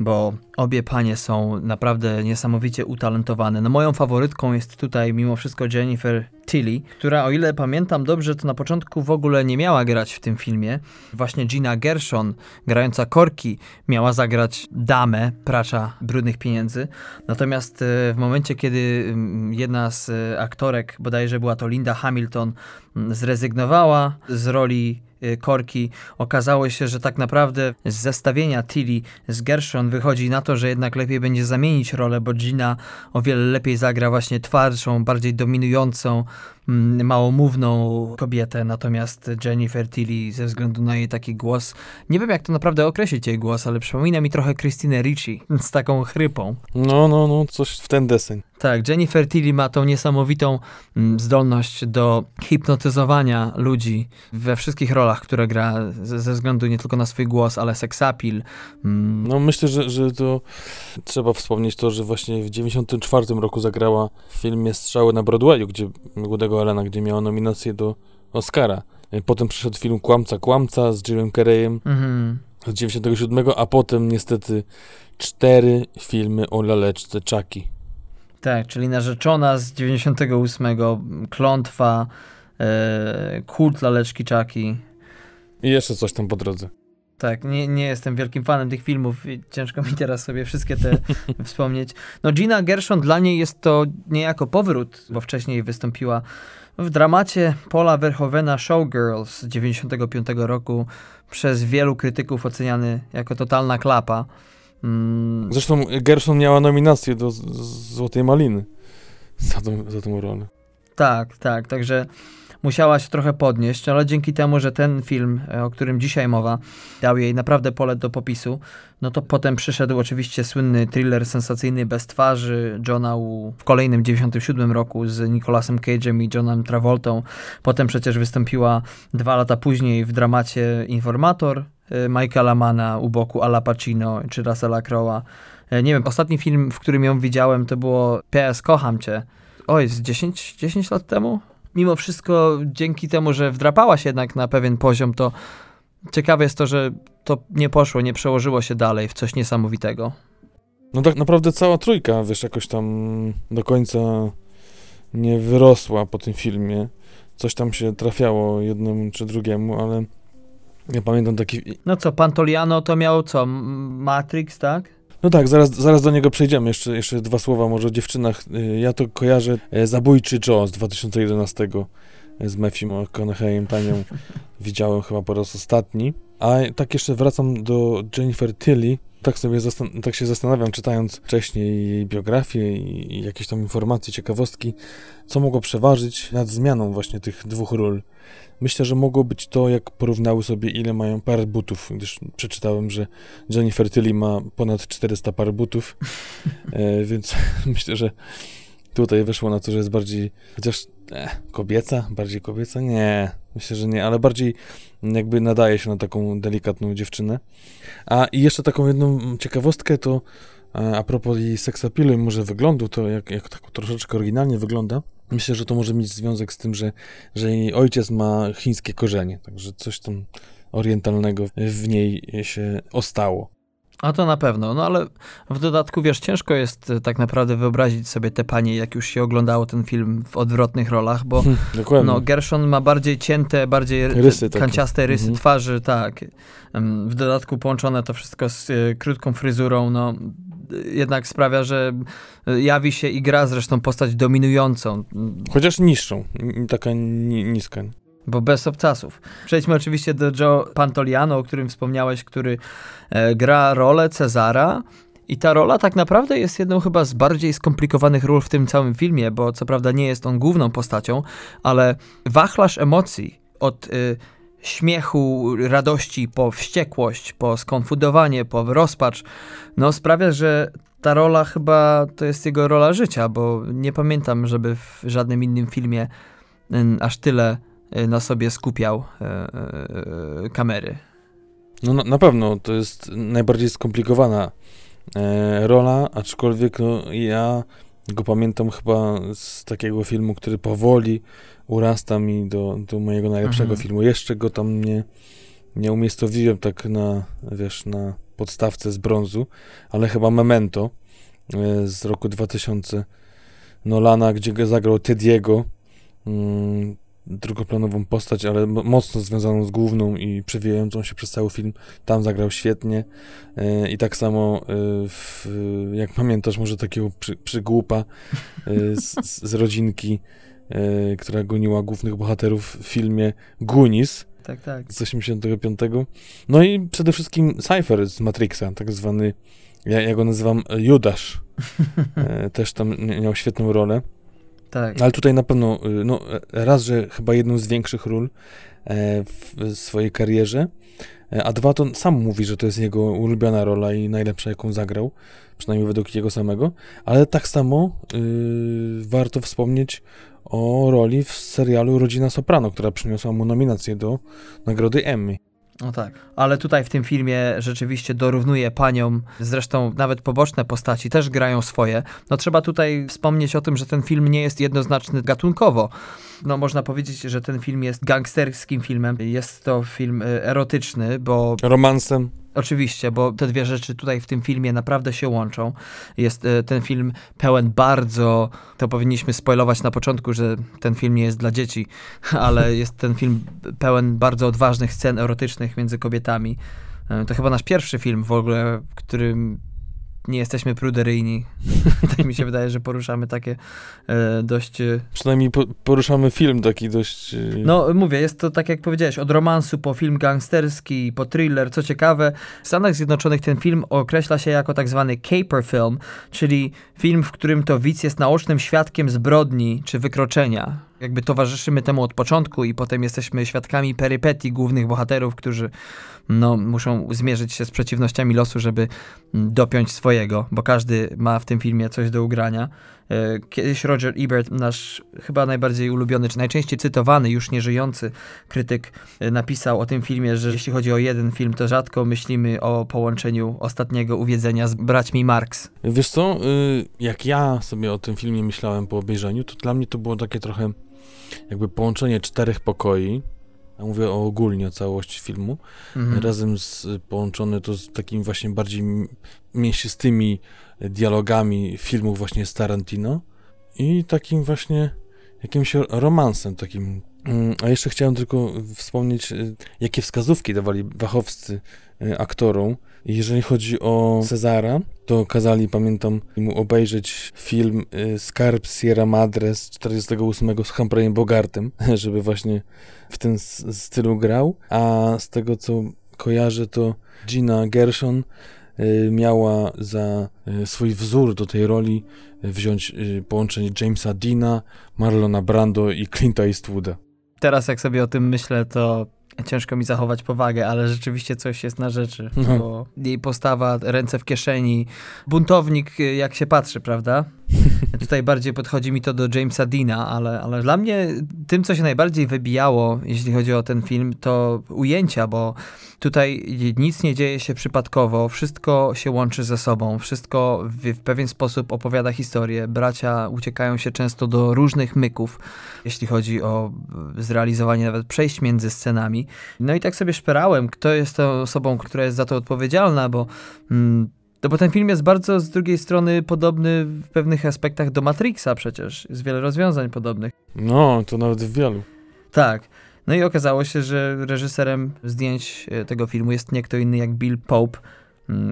bo obie panie są naprawdę niesamowicie utalentowane. No moją faworytką jest tutaj mimo wszystko Jennifer Tilly, która o ile pamiętam dobrze, to na początku w ogóle nie miała grać w tym filmie. Właśnie Gina Gershon, grająca Korki, miała zagrać damę, pracza brudnych pieniędzy. Natomiast e, w momencie, kiedy jedna z e, aktorek, bodajże była to Linda Hamilton, zrezygnowała z roli korki. Okazało się, że tak naprawdę z zestawienia Tilly z Gershon wychodzi na to, że jednak lepiej będzie zamienić rolę, bo Gina o wiele lepiej zagra właśnie twardszą, bardziej dominującą, małomówną kobietę, natomiast Jennifer Tilly ze względu na jej taki głos, nie wiem jak to naprawdę określić jej głos, ale przypomina mi trochę Christine Ricci z taką chrypą. No, no, no, coś w ten deseń. Tak, Jennifer Tilly ma tą niesamowitą zdolność do hipnotyzowania ludzi we wszystkich rolach, które gra, ze względu nie tylko na swój głos, ale seksapil. No myślę, że, że to trzeba wspomnieć to, że właśnie w 94 roku zagrała w filmie Strzały na Broadwayu, gdzie Młodego Elena, gdzie miała nominację do Oscara. Potem przyszedł film Kłamca, Kłamca z Jimem Carreyem mhm. z 97, a potem niestety cztery filmy o laleczce Chucky. Tak, czyli narzeczona z 98, klątwa, e, kult laleczki czaki. I jeszcze coś tam po drodze. Tak, nie, nie jestem wielkim fanem tych filmów ciężko mi teraz sobie wszystkie te wspomnieć. No Gina Gershon dla niej jest to niejako powrót, bo wcześniej wystąpiła w dramacie Paula Verhovena Showgirls z 95 roku, przez wielu krytyków oceniany jako totalna klapa. Mm. Zresztą Gershon miała nominację do Złotej Maliny za tą, za tą rolę. Tak, tak, także musiała się trochę podnieść, ale dzięki temu, że ten film, e, o którym dzisiaj mowa, dał jej naprawdę pole do popisu, no to potem przyszedł oczywiście słynny thriller sensacyjny Bez twarzy Johna Wu w kolejnym 97 roku z Nicolasem Cage'em i Johnem Travoltą. Potem przecież wystąpiła dwa lata później w dramacie Informator y, Michaela Mana u boku Ala Pacino czy Russella Crowe'a. E, nie wiem, ostatni film, w którym ją widziałem, to było PS Kocham Cię. Oj, z 10, 10 lat temu? Mimo wszystko, dzięki temu, że wdrapała się jednak na pewien poziom, to ciekawe jest to, że to nie poszło, nie przełożyło się dalej w coś niesamowitego. No tak naprawdę cała trójka, wiesz, jakoś tam do końca nie wyrosła po tym filmie. Coś tam się trafiało jednemu czy drugiemu, ale ja pamiętam taki... No co, Pantoliano to miał co, Matrix, tak? No tak, zaraz, zaraz do niego przejdziemy. Jeszcze, jeszcze dwa słowa może o dziewczynach. Y, ja to kojarzę e, Zabójczy Joe z 2011 e, z Matthew McConaugheyem. Panią widziałem chyba po raz ostatni. A tak jeszcze wracam do Jennifer Tilly. Tak sobie tak się zastanawiam, czytając wcześniej jej biografię i jakieś tam informacje, ciekawostki, co mogło przeważyć nad zmianą właśnie tych dwóch ról. Myślę, że mogło być to, jak porównały sobie, ile mają par butów, gdyż przeczytałem, że Jennifer Tilly ma ponad 400 par butów, e, więc myślę, że tutaj wyszło na to, że jest bardziej, chociaż e, kobieca, bardziej kobieca? Nie, myślę, że nie, ale bardziej jakby nadaje się na taką delikatną dziewczynę. A i jeszcze taką jedną ciekawostkę to a propos jej seksapilu i może wyglądu, to jak, jak tak troszeczkę oryginalnie wygląda, myślę, że to może mieć związek z tym, że, że jej ojciec ma chińskie korzenie, także coś tam orientalnego w niej się ostało. A to na pewno, no ale w dodatku, wiesz, ciężko jest e, tak naprawdę wyobrazić sobie te panie, jak już się oglądało ten film w odwrotnych rolach, bo hmm, no, Gershon ma bardziej cięte, bardziej rysy kanciaste rysy mhm. twarzy, tak. W dodatku połączone to wszystko z y, krótką fryzurą, no jednak sprawia, że jawi się i gra zresztą postać dominującą. Chociaż niższą, taka niska. Bo bez obcasów. Przejdźmy oczywiście do Joe Pantoliano, o którym wspomniałeś, który e, gra rolę Cezara. I ta rola tak naprawdę jest jedną chyba z bardziej skomplikowanych ról w tym całym filmie, bo co prawda nie jest on główną postacią, ale wachlarz emocji od y, śmiechu, radości, po wściekłość, po skonfudowanie, po rozpacz, no sprawia, że ta rola chyba to jest jego rola życia, bo nie pamiętam, żeby w żadnym innym filmie aż tyle y, na sobie skupiał e, e, kamery. No na, na, pewno to jest najbardziej skomplikowana e, rola, aczkolwiek no, ja go pamiętam chyba z takiego filmu, który powoli urasta mi do, do mojego najlepszego mhm. filmu. Jeszcze go tam nie, nie umiejscowiłem tak na, wiesz, na podstawce z brązu, ale chyba Memento e, z roku 2000 Nolana, gdzie go zagrał Tediego, mm, drugoplanową postać, ale mocno związaną z główną i przewijającą się przez cały film. Tam zagrał świetnie. E, I tak samo, e, w, jak pamiętasz, może takiego przy, przygłupa z, z rodzinki e, która goniła głównych bohaterów w filmie Goonies. Tak, tak. Z 85. No i przede wszystkim Cypher z Matrixa, tak zwany, ja, ja go nazywam Judasz. E, też tam miał świetną rolę. Tak. Ale tutaj na pewno, y, no raz, że chyba jedną z większych ról e, w swojej karierze, e, a dwa, to sam mówi, że to jest jego ulubiona rola i najlepsza, jaką zagrał, przynajmniej według jego samego, ale tak samo yy, warto wspomnieć o roli w serialu Rodzina Soprano, która przyniosła mu nominację do nagrody Emmy. No tak, ale tutaj w tym filmie rzeczywiście dorównuje paniom, zresztą nawet poboczne postaci też grają swoje. No trzeba tutaj wspomnieć o tym, że ten film nie jest jednoznaczny gatunkowo. No można powiedzieć, że ten film jest gangsterskim filmem. Jest to film y, erotyczny, bo... Romansem. Oczywiście, bo te dwie rzeczy tutaj w tym filmie naprawdę się łączą. Jest e, ten film pełen bardzo, to powinniśmy spoilować na początku, że ten film nie jest dla dzieci, ale jest ten film pełen bardzo odważnych scen erotycznych między kobietami. E, to chyba nasz pierwszy film w ogóle, w którym nie jesteśmy pruderyjni. tak mi się wydaje, że poruszamy takie e, dość... E, Przynajmniej po, poruszamy film taki dość... E... No, mówię, jest to tak jak powiedziałeś, od romansu po film gangsterski, po thriller. Co ciekawe, w Stanach Zjednoczonych ten film określa się jako tak zwany caper film, czyli film, w którym to widz jest naocznym świadkiem zbrodni czy wykroczenia jakby towarzyszymy temu od początku i potem jesteśmy świadkami perypetii głównych bohaterów, którzy no, muszą zmierzyć się z przeciwnościami losu, żeby mm, dopiąć swojego, bo każdy ma w tym filmie coś do ugrania. E, kiedyś Roger Ebert, nasz chyba najbardziej ulubiony, czy najczęściej cytowany, już nieżyjący krytyk, e, napisał o tym filmie, że jeśli chodzi o jeden film, to rzadko myślimy o połączeniu ostatniego uwiedzenia z braćmi Marx. Wiesz co, y, jak ja sobie o tym filmie myślałem po obejrzeniu, to dla mnie to było takie trochę jakby połączenie czterech pokoi, ja mówię o ogólnie o całości filmu, mhm. razem z połączone to z takimi właśnie bardziej mięsistymi dialogami filmów właśnie z Tarantino i takim właśnie jakimś romansem takim. Mm, a jeszcze chciałem tylko wspomnieć, y, jakie wskazówki dawali wachowscy y, aktorom. Jeżeli chodzi o Cezara, to kazali, pamiętam, mu obejrzeć film y, Skarb Sierra Madre z 48 z Humphreyem Bogartem, żeby właśnie w tym stylu grał. A z tego, co kojarzę, to Gina Gershon Y, miała za y, swój wzór do tej roli wziąć połączenie Jamesa Deana, Marlona Brando i Clint'a Eastwooda. Teraz jak sobie o tym myślę, to ciężko mi zachować powagę, ale rzeczywiście coś jest na rzeczy, no. bo jej postawa, ręce w kieszeni, buntownik jak się patrzy, prawda? Tutaj bardziej podchodzi mi to do Jamesa Deana, ale, ale dla mnie tym, co się najbardziej wybijało, jeśli chodzi o ten film, to ujęcia, bo tutaj nic nie dzieje się przypadkowo, wszystko się łączy ze sobą, wszystko w, w pewien sposób opowiada historię. Bracia uciekają się często do różnych myków, jeśli chodzi o zrealizowanie nawet przejść między scenami. No i tak sobie szperałem, kto jest tą osobą, która jest za to odpowiedzialna, bo mm, no bo ten film jest bardzo z drugiej strony podobny w pewnych aspektach do Matrixa przecież. Jest wiele rozwiązań podobnych. No, to nawet w wielu. Tak. No i okazało się, że reżyserem zdjęć e, tego filmu jest nie kto inny jak Bill Pope,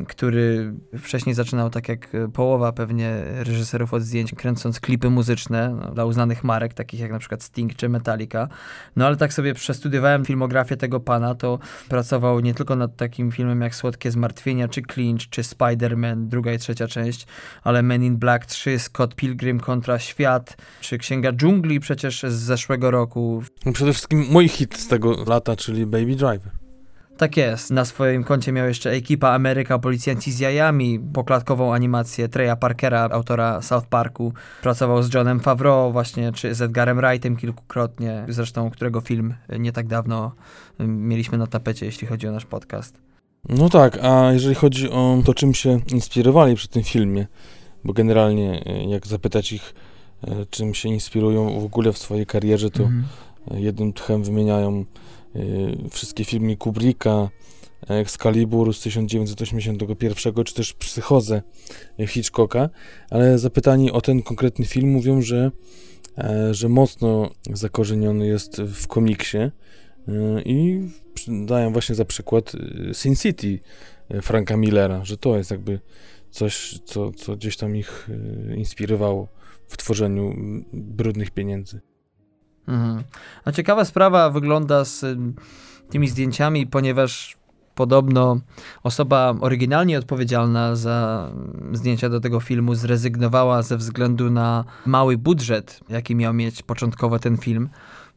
który wcześniej zaczynał tak jak e, połowa pewnie reżyserów od zdjęć, kręcąc klipy muzyczne no, dla uznanych marek, takich jak na przykład Sting czy Metallica. No ale tak sobie przestudiowałem filmografię tego pana, to pracował nie tylko nad takim filmem jak Słodkie Zmartwienia, czy Clinch, czy Spider-Man, druga i trzecia część, ale Men in Black 3, Scott Pilgrim kontra Świat, czy Księga Dżungli przecież z zeszłego roku. No przede wszystkim mój hit z tego lata, czyli Baby Driver. Tak jest. Na swoim koncie miał jeszcze ekipa Ameryka, policjanci z jajami, poklatkową animację Treya Parkera, autora South Parku. Pracował z Johnem Favreau właśnie, czy z Edgarem Wrightem kilkukrotnie, zresztą którego film nie tak dawno mieliśmy na tapecie, jeśli chodzi o nasz podcast. No tak, a jeżeli chodzi o to, czym się inspirowali przy tym filmie, bo generalnie e, jak zapytać ich, czym się inspirują w ogóle w swojej karierze, to mm jednym tchem wymieniają Y, wszystkie filmy Kubricka, Excalibur z 1981, czy też Psychozę Hitchcocka, ale zapytani o ten konkretny film mówią, że, e, że mocno zakorzeniony jest w komiksie y, i dają właśnie za przykład y, Sin City Franka Millera, że to jest jakby coś, co, co gdzieś tam ich inspirowało w tworzeniu Brudnych Pieniędzy. Mhm. A ciekawa sprawa wygląda z tymi zdjęciami, ponieważ podobno osoba oryginalnie odpowiedzialna za zdjęcia do tego filmu zrezygnowała ze względu na mały budżet, jaki miał mieć początkowo ten film.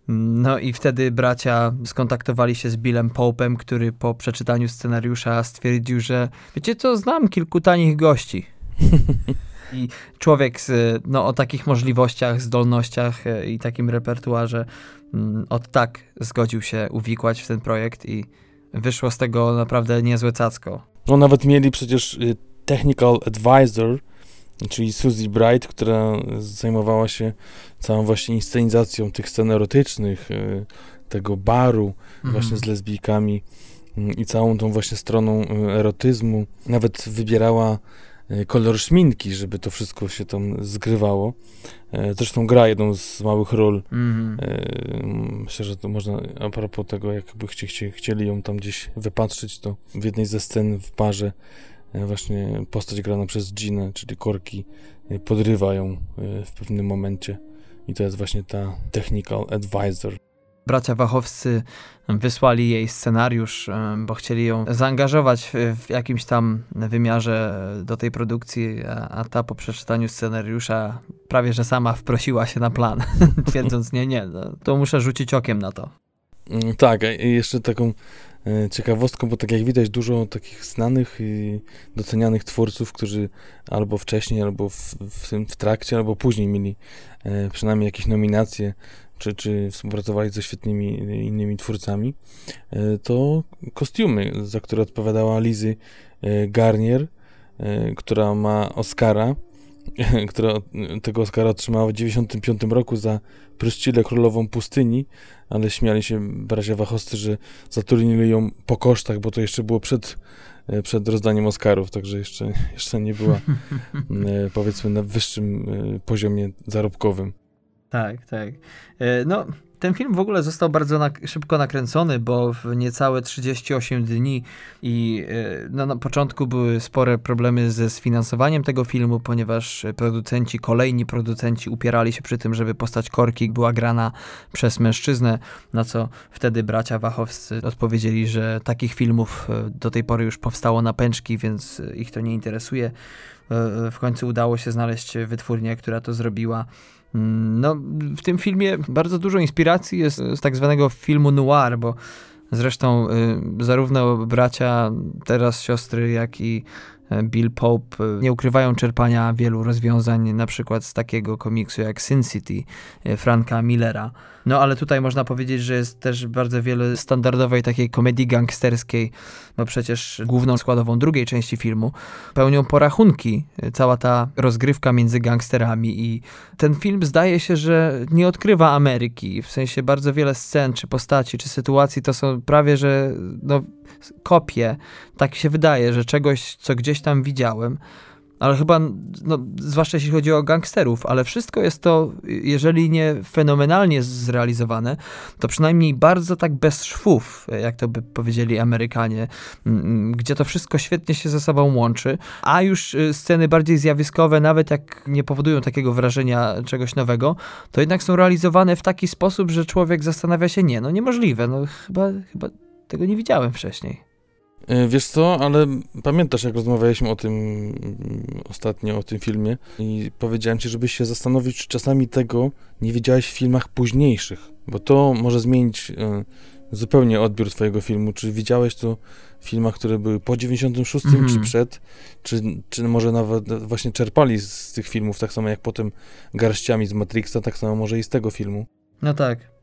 No i wtedy bracia skontaktowali się z Billem Pope'em, który po przeczytaniu scenariusza stwierdził, że wiecie co, znam kilku tanich gości. I człowiek z, no, o takich możliwościach, zdolnościach e, i takim repertuarze mm, od tak zgodził się uwikłać w ten projekt i wyszło z tego naprawdę niezłe cacko. No nawet mieli przecież y, technical advisor, czyli Suzy Bright, która zajmowała się całą właśnie inscenizacją tych scen erotycznych, y, tego baru mhm. właśnie z lesbijkami mm, i całą tą właśnie stroną erotyzmu. Nawet wybierała E, kolor szminki, żeby to wszystko się tam zgrywało. E, zresztą gra jedną z małych ról. Mm -hmm. Myślę, że to można, a propos tego, jakby chci, chcieli ją tam gdzieś wypatrzyć, to w jednej ze scen w parze właśnie postać grana przez Ginę, czyli Korki, podrywa ją w pewnym momencie. I to jest właśnie ta technical advisor bracia Wachowscy wysłali jej scenariusz, bo chcieli ją zaangażować w jakimś tam wymiarze do tej produkcji, a ta po przeczytaniu scenariusza prawie że sama wprosiła się na plan, twierdząc nie, nie, no, to muszę rzucić okiem na to. Mm, tak, jeszcze taką e, ciekawostką, bo tak jak widać, dużo takich znanych i docenianych twórców, którzy albo wcześniej, albo w, w, w trakcie, albo później mieli e, przynajmniej jakieś nominacje, czy, czy współpracowali ze świetnymi innymi twórcami, e, to kostiumy, za które odpowiadała Lizy Garnier, która ma Oscara która tego Oscara otrzymała w 1995 roku za Pryszcilę Królową Pustyni, ale śmiali się bracia Wachowscy, że zatrudnili ją po kosztach, bo to jeszcze było przed, e, przed rozdaniem Oscarów, także jeszcze, jeszcze nie była e, powiedzmy na wyższym e, poziomie zarobkowym. Tak, tak. No, ten film w ogóle został bardzo na, szybko nakręcony, bo w niecałe 38 dni i e, no, na początku były spore problemy ze sfinansowaniem tego filmu, ponieważ producenci, kolejni producenci upierali się przy tym, żeby postać Korki była grana przez mężczyznę, na co wtedy bracia Wachowscy odpowiedzieli, że takich filmów e, do tej pory już powstało na pęczki, więc ich to nie interesuje. E, w końcu udało się znaleźć wytwórnię, która to zrobiła. Mm, no, w tym filmie bardzo dużo inspiracji jest z tak zwanego filmu noir, bo zresztą y, zarówno bracia, teraz siostry, jak i e, Bill Pope e, nie ukrywają czerpania wielu rozwiązań, na przykład z takiego komiksu jak Sin City Franka Millera. No ale tutaj można powiedzieć, że jest też bardzo wiele standardowej takiej komedii gangsterskiej, bo przecież główną składową drugiej części filmu pełnią porachunki, cała ta rozgrywka między gangsterami i ten film zdaje się, że nie odkrywa Ameryki, w sensie bardzo wiele scen, czy postaci, czy sytuacji to są prawie, że no, kopie, tak się wydaje, że czegoś, co gdzieś tam widziałem, ale chyba, no, zwłaszcza jeśli chodzi o gangsterów, ale wszystko jest to, jeżeli nie fenomenalnie zrealizowane, to przynajmniej bardzo tak bez szwów, jak to by powiedzieli Amerykanie, gdzie to wszystko świetnie się ze sobą łączy, a już y, sceny bardziej zjawiskowe, nawet jak nie powodują takiego wrażenia czegoś nowego, to jednak są realizowane w taki sposób, że człowiek zastanawia się, nie, no niemożliwe, no chyba, chyba tego nie widziałem wcześniej. E, wiesz co, ale pamiętasz, jak rozmawialiśmy o tym ostatnio, o tym filmie i powiedziałem ci, żebyś się zastanowić, czy czasami tego nie widziałeś w filmach późniejszych, bo to może zmienić e, zupełnie odbiór twojego filmu. Czy widziałeś to w filmach, które były po 96, mm. czy mhm. przed, czy, czy może nawet właśnie czerpali z tych filmów, tak samo jak potem garściami z Matrixa, tak samo może i z tego filmu. No tak.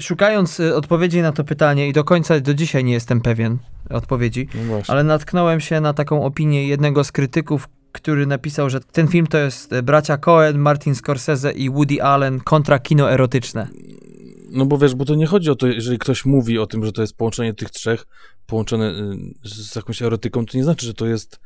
Szukając y, odpowiedzi na to pytanie i do końca do dzisiaj nie jestem pewien odpowiedzi, no ale natknąłem się na taką opinię jednego z krytyków, który napisał, że ten film to jest y, bracia Cohen, Martin Scorsese i Woody Allen kontra kino erotyczne. No bo wiesz, bo to nie chodzi o to, jeżeli ktoś mówi o tym, że to jest połączenie tych trzech, połączone y, z jakąś erotyką, to nie znaczy, że to jest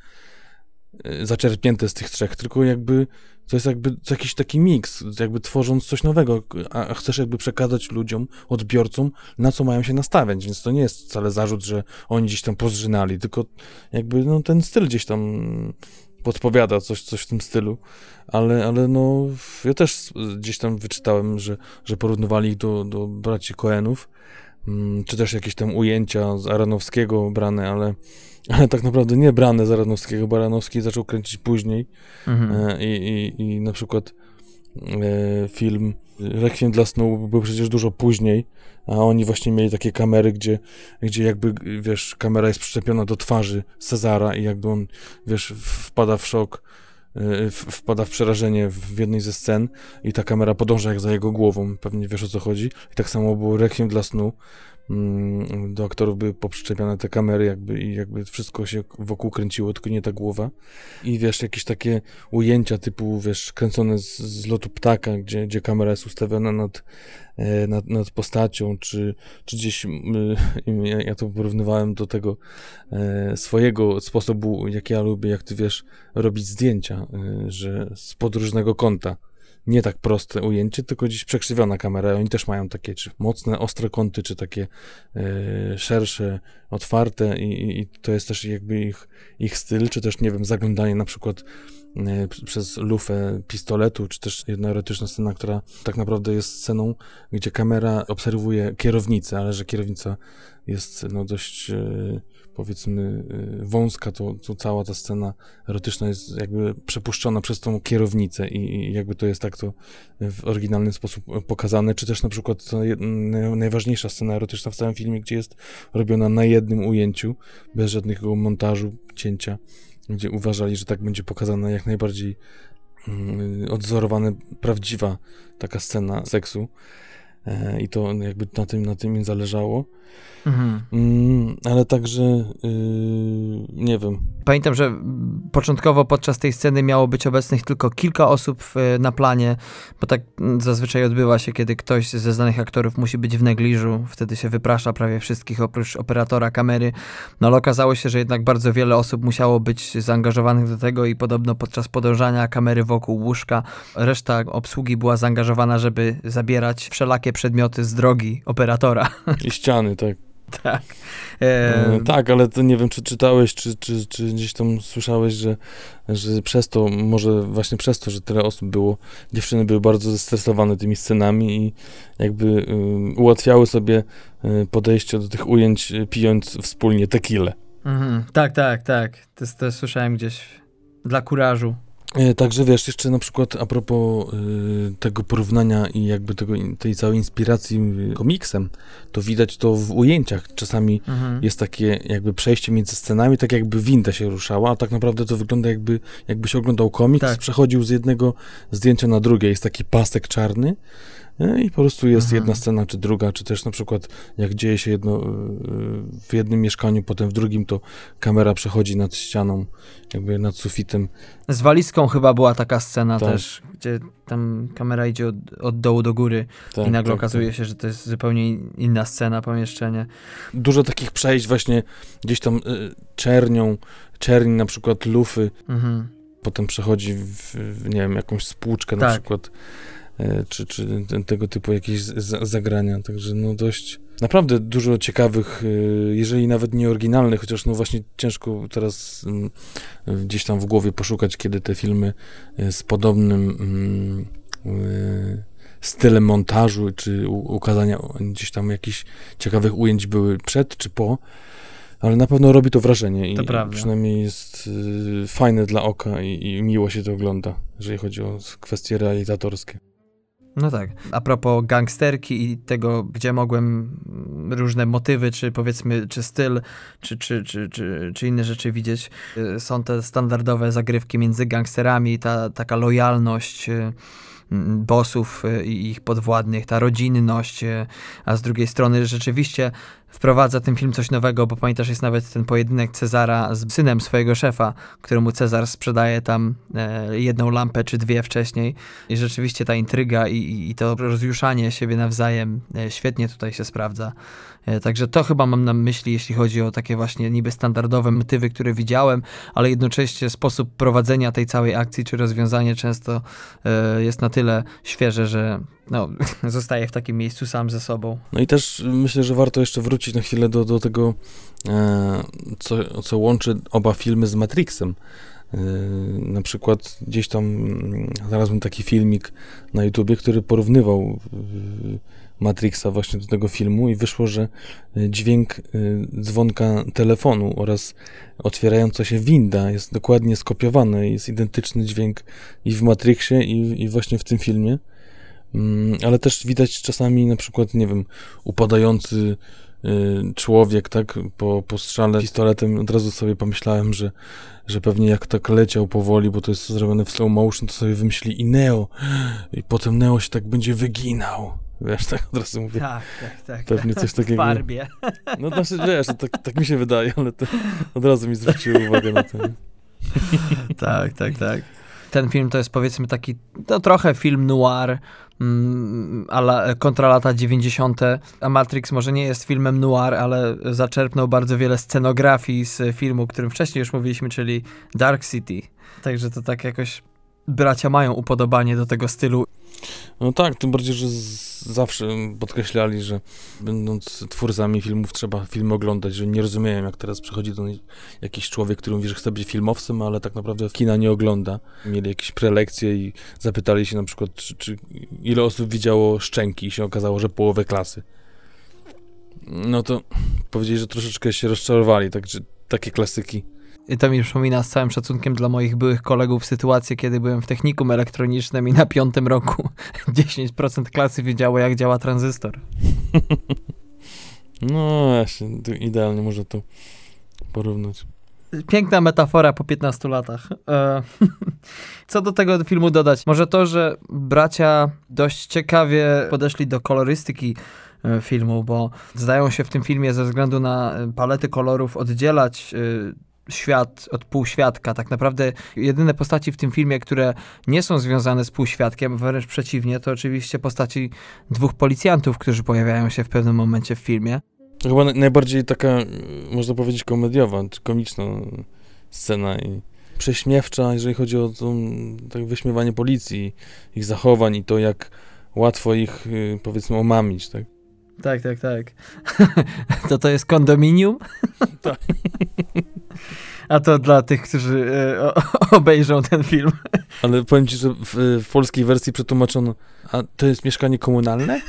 zaczerpnięte z tych trzech, tylko jakby to jest jakby jakiś taki miks, jakby tworząc coś nowego, a chcesz jakby przekazać ludziom, odbiorcom, na co mają się nastawiać, więc to nie jest wcale zarzut, że oni gdzieś tam pozrzynali, tylko jakby no, ten styl gdzieś tam podpowiada coś, coś w tym stylu, ale, ale no ja też gdzieś tam wyczytałem, że, że porównywali ich do, do braci Coenów, mm, czy też jakieś tam ujęcia z Aronowskiego brane, ale ale tak naprawdę nie brane za Radnowskiego, bo Radnowski zaczął kręcić później mhm. E, i, i, i na przykład e, film Rekwiem dla snu był przecież dużo później, a oni właśnie mieli takie kamery, gdzie, gdzie jakby, wiesz, kamera jest przyczepiona do twarzy Cezara i jakby on, wiesz, wpada w szok, e, wpada w przerażenie w jednej ze scen i ta kamera podąża jak za jego głową, pewnie wiesz o co chodzi. I tak samo było Rekwiem dla snu, do aktorów były poprzyczepiane te kamery jakby i jakby wszystko się wokół kręciło, tylko nie ta głowa. I wiesz, jakieś takie ujęcia typu, wiesz, kręcone z, z lotu ptaka, gdzie, gdzie kamera jest ustawiona nad, e, nad, nad postacią, czy, czy gdzieś, ja, ja to porównywałem do tego e, swojego sposobu, jak ja lubię, jak ty wiesz, robić zdjęcia, e, że z podróżnego kąta nie tak proste ujęcie, tylko gdzieś przekrzywiona kamera. Oni też mają takie czy mocne, ostre kąty, czy takie e, szersze, otwarte i, i, to jest też jakby ich, ich styl, czy też, nie wiem, zaglądanie na przykład e, przez lufę pistoletu, czy też jedna erotyczna scena, która tak naprawdę jest sceną, gdzie kamera obserwuje kierownicę, ale że kierownica jest no dość e, powiedzmy y, wąska, to, to cała ta scena erotyczna jest jakby przepuszczona przez tą kierownicę i, jakby to jest tak to w oryginalny sposób pokazane, czy też na przykład najważniejsza scena erotyczna w całym filmie, gdzie jest robiona na jednym ujęciu, bez żadnego montażu, cięcia, gdzie uważali, że tak będzie pokazana jak najbardziej yy, odzorowana, prawdziwa taka scena seksu. E, I to jakby na tym, na tym mi zależało. Mhm. Mm, ale także yy, nie wiem. Pamiętam, że początkowo podczas tej sceny miało być obecnych tylko kilka osób na planie, bo tak zazwyczaj odbywa się, kiedy ktoś ze znanych aktorów musi być w negliżu, wtedy się wyprasza prawie wszystkich oprócz operatora kamery. No ale okazało się, że jednak bardzo wiele osób musiało być zaangażowanych do tego i podobno podczas podążania kamery wokół łóżka reszta obsługi była zaangażowana, żeby zabierać wszelakie przedmioty z drogi operatora. I ściany, tak. Tak. E, tak, ale to nie wiem, czy czytałeś, czy, czy, czy gdzieś tam słyszałeś, że, że przez to, może właśnie przez to, że tyle osób było, dziewczyny były bardzo zestresowane tymi scenami i jakby y, ułatwiały sobie y, podejście do tych ujęć, y, pijąc wspólnie tequilę. Mhm, tak, tak, tak. To, to słyszałem gdzieś dla kurażu. E, także wiesz, jeszcze na przykład a propos y, tego porównania i jakby tego, tej całej inspiracji komiksem, to widać to w ujęciach. Czasami mhm. jest takie jakby przejście między scenami, tak jakby winda się ruszała, a tak naprawdę to wygląda jakby, jakbyś oglądał komiks, tak. przechodził z jednego zdjęcia na drugie. Jest taki pasek czarny, i po prostu jest mhm. jedna scena, czy druga, czy też na przykład jak dzieje się jedno y, w jednym mieszkaniu, potem w drugim, to kamera przechodzi nad ścianą, jakby nad sufitem. Z walizką chyba była taka scena tak. też, gdzie tam kamera idzie od, od dołu do góry tak, i nagle tak, okazuje tak. się, że to jest zupełnie inna scena, pomieszczenie. Dużo takich przejść właśnie gdzieś tam y, czernią, czerni na przykład lufy, mhm. potem przechodzi w, w, nie wiem, jakąś spłuczkę na tak. przykład. E, czy, czy tego typu jakieś zagrania. Także no dość, naprawdę dużo ciekawych, e, jeżeli nawet nie oryginalnych, chociaż no właśnie ciężko teraz mm, gdzieś tam w głowie poszukać, kiedy te filmy e, z podobnym mm, stylem montażu, czy ukazania gdzieś tam jakichś ciekawych ujęć były przed czy po, ale na pewno robi to wrażenie i, to przynajmniej jest y, fajne dla oka i, i miło się to ogląda, jeżeli chodzi o kwestie realizatorskie. No tak. A propos gangsterki i tego, gdzie mogłem różne motywy, czy powiedzmy, czy styl, czy, czy, czy, czy, czy inne rzeczy widzieć, y, są te standardowe zagrywki między gangsterami, ta taka lojalność y, bossów y, i ich podwładnych, ta rodzinność, a z drugiej strony rzeczywiście wprowadza ten film coś nowego, bo pamiętasz, jest nawet ten pojedynek Cezara z synem swojego szefa, któremu Cezar sprzedaje tam e, jedną lampę czy dwie wcześniej i rzeczywiście ta intryga i, i to rozjuszanie siebie nawzajem e, świetnie tutaj się sprawdza. E, także to chyba mam na myśli, jeśli chodzi o takie właśnie niby standardowe motywy, które widziałem, ale jednocześnie sposób prowadzenia tej całej akcji czy rozwiązanie często e, jest na tyle świeże, że no, zostaje w takim miejscu sam ze sobą. No i też myślę, że warto jeszcze wrócić na chwilę do, do tego, e, co, co łączy oba filmy z Matrixem. Na przykład gdzieś tam mm, znalazłem taki filmik na YouTubie, który porównywał Matrixa właśnie do tego filmu i wyszło, że y, dźwięk y, dzwonka telefonu oraz otwierająca się winda jest dokładnie skopiowany, jest identyczny dźwięk i w Matrixie i, i właśnie w tym filmie. Mm, ale też widać czasami na przykład, nie wiem, upadający y, człowiek, tak, po, po strzale pistoletem, od razu sobie pomyślałem, że, że pewnie jak tak leciał powoli, bo to jest zrobione w slow motion, to sobie wymyślili i Neo, i potem Neo się tak będzie wyginał. Wiesz, tak od razu mówię. Tak, tak, tak. Pewnie tak, coś takiego. W farbie. No znaczy, wiesz, tak, tak mi się wydaje, ale to od razu mi zwróciło uwagę na to. tak, tak, tak. Ten film to jest powiedzmy taki, no trochę film noir, mm, ale kontra lata 90. A Matrix może nie jest filmem noir, ale zaczerpnął bardzo wiele scenografii z filmu, o którym wcześniej już mówiliśmy, czyli Dark City. Także to tak jakoś bracia mają upodobanie do tego stylu. No tak, tym bardziej, że zawsze podkreślali, że będąc twórcami filmów trzeba filmy oglądać, że nie rozumieją, jak teraz przychodzi do jakiś człowiek, który mówi, że chce być filmowcem, ale tak naprawdę kina nie ogląda. Mieli jakieś prelekcje i zapytali się na przykład, czy, czy ile osób widziało Szczęki i się okazało, że połowę klasy. no to powiedzieli, że troszeczkę się rozczarowali, także takie klasyki. I to mi przypomina z całym szacunkiem dla moich byłych kolegów sytuację, kiedy byłem w technikum elektronicznym i na piątym roku 10% klasy wiedziało, jak działa tranzystor. no właśnie, idealnie można to porównać. Piękna metafora po 15 latach. E, co do tego filmu dodać? Może to, że bracia dość ciekawie podeszli do kolorystyki e, filmu, bo zdają się w tym filmie ze względu na e, palety kolorów oddzielać świat od półświadka. Tak naprawdę jedyne postaci w tym filmie, które nie są związane z półświadkiem, wręcz przeciwnie, to oczywiście postaci dwóch policjantów, którzy pojawiają się w pewnym momencie w filmie. Chyba najbardziej taka, można powiedzieć, komediowa, czy komiczna scena i prześmiewcza, jeżeli chodzi o to tak wyśmiewanie policji, ich zachowań i to, jak łatwo ich, y, powiedzmy, omamić, tak? Tak, tak, tak. to to jest kondominium? tak. A to dla tych, którzy e, obejrzą ten film. Ale powiem ci, że w, w polskiej wersji przetłumaczono, a to jest mieszkanie komunalne?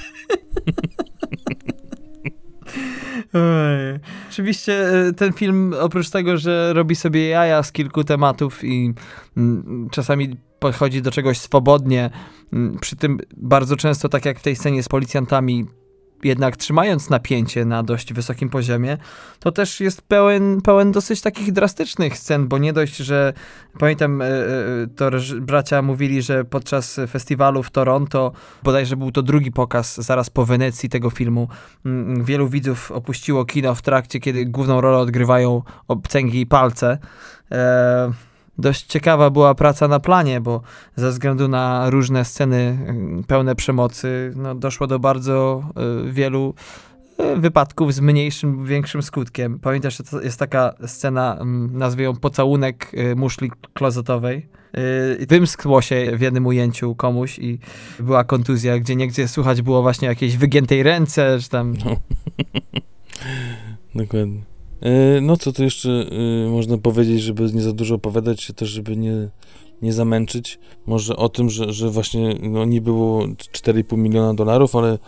Oj. Oczywiście e, ten film, oprócz tego, że robi sobie jaja z kilku tematów i mm, czasami podchodzi do czegoś swobodnie, mm, przy tym bardzo często, tak jak w tej scenie z policjantami, jednak trzymając napięcie na dość wysokim poziomie, to też jest pełen, pełen dosyć takich drastycznych scen, bo nie dość, że pamiętam, e, e, to bracia mówili, że podczas festiwalu w Toronto, bodajże był to drugi pokaz zaraz po Wenecji tego filmu, wielu widzów opuściło kino w trakcie, kiedy główną rolę odgrywają obcęgi i palce. E, dość ciekawa była praca na planie, bo ze względu na różne sceny mm, pełne przemocy, no, doszło do bardzo y, wielu y, wypadków z mniejszym, większym skutkiem. Pamiętasz, że to jest taka scena, y, nazwę ją pocałunek y, muszli klozetowej. Y, wymskło się w jednym ujęciu komuś i była kontuzja, gdzie niegdzie słychać było właśnie jakiejś wygiętej ręce, czy tam... No. Dokładnie. E, no co tu jeszcze e, można powiedzieć, żeby nie za dużo opowiadać się też, żeby nie, nie zamęczyć. Może o tym, że, że właśnie no, nie było 4,5 miliona dolarów, ale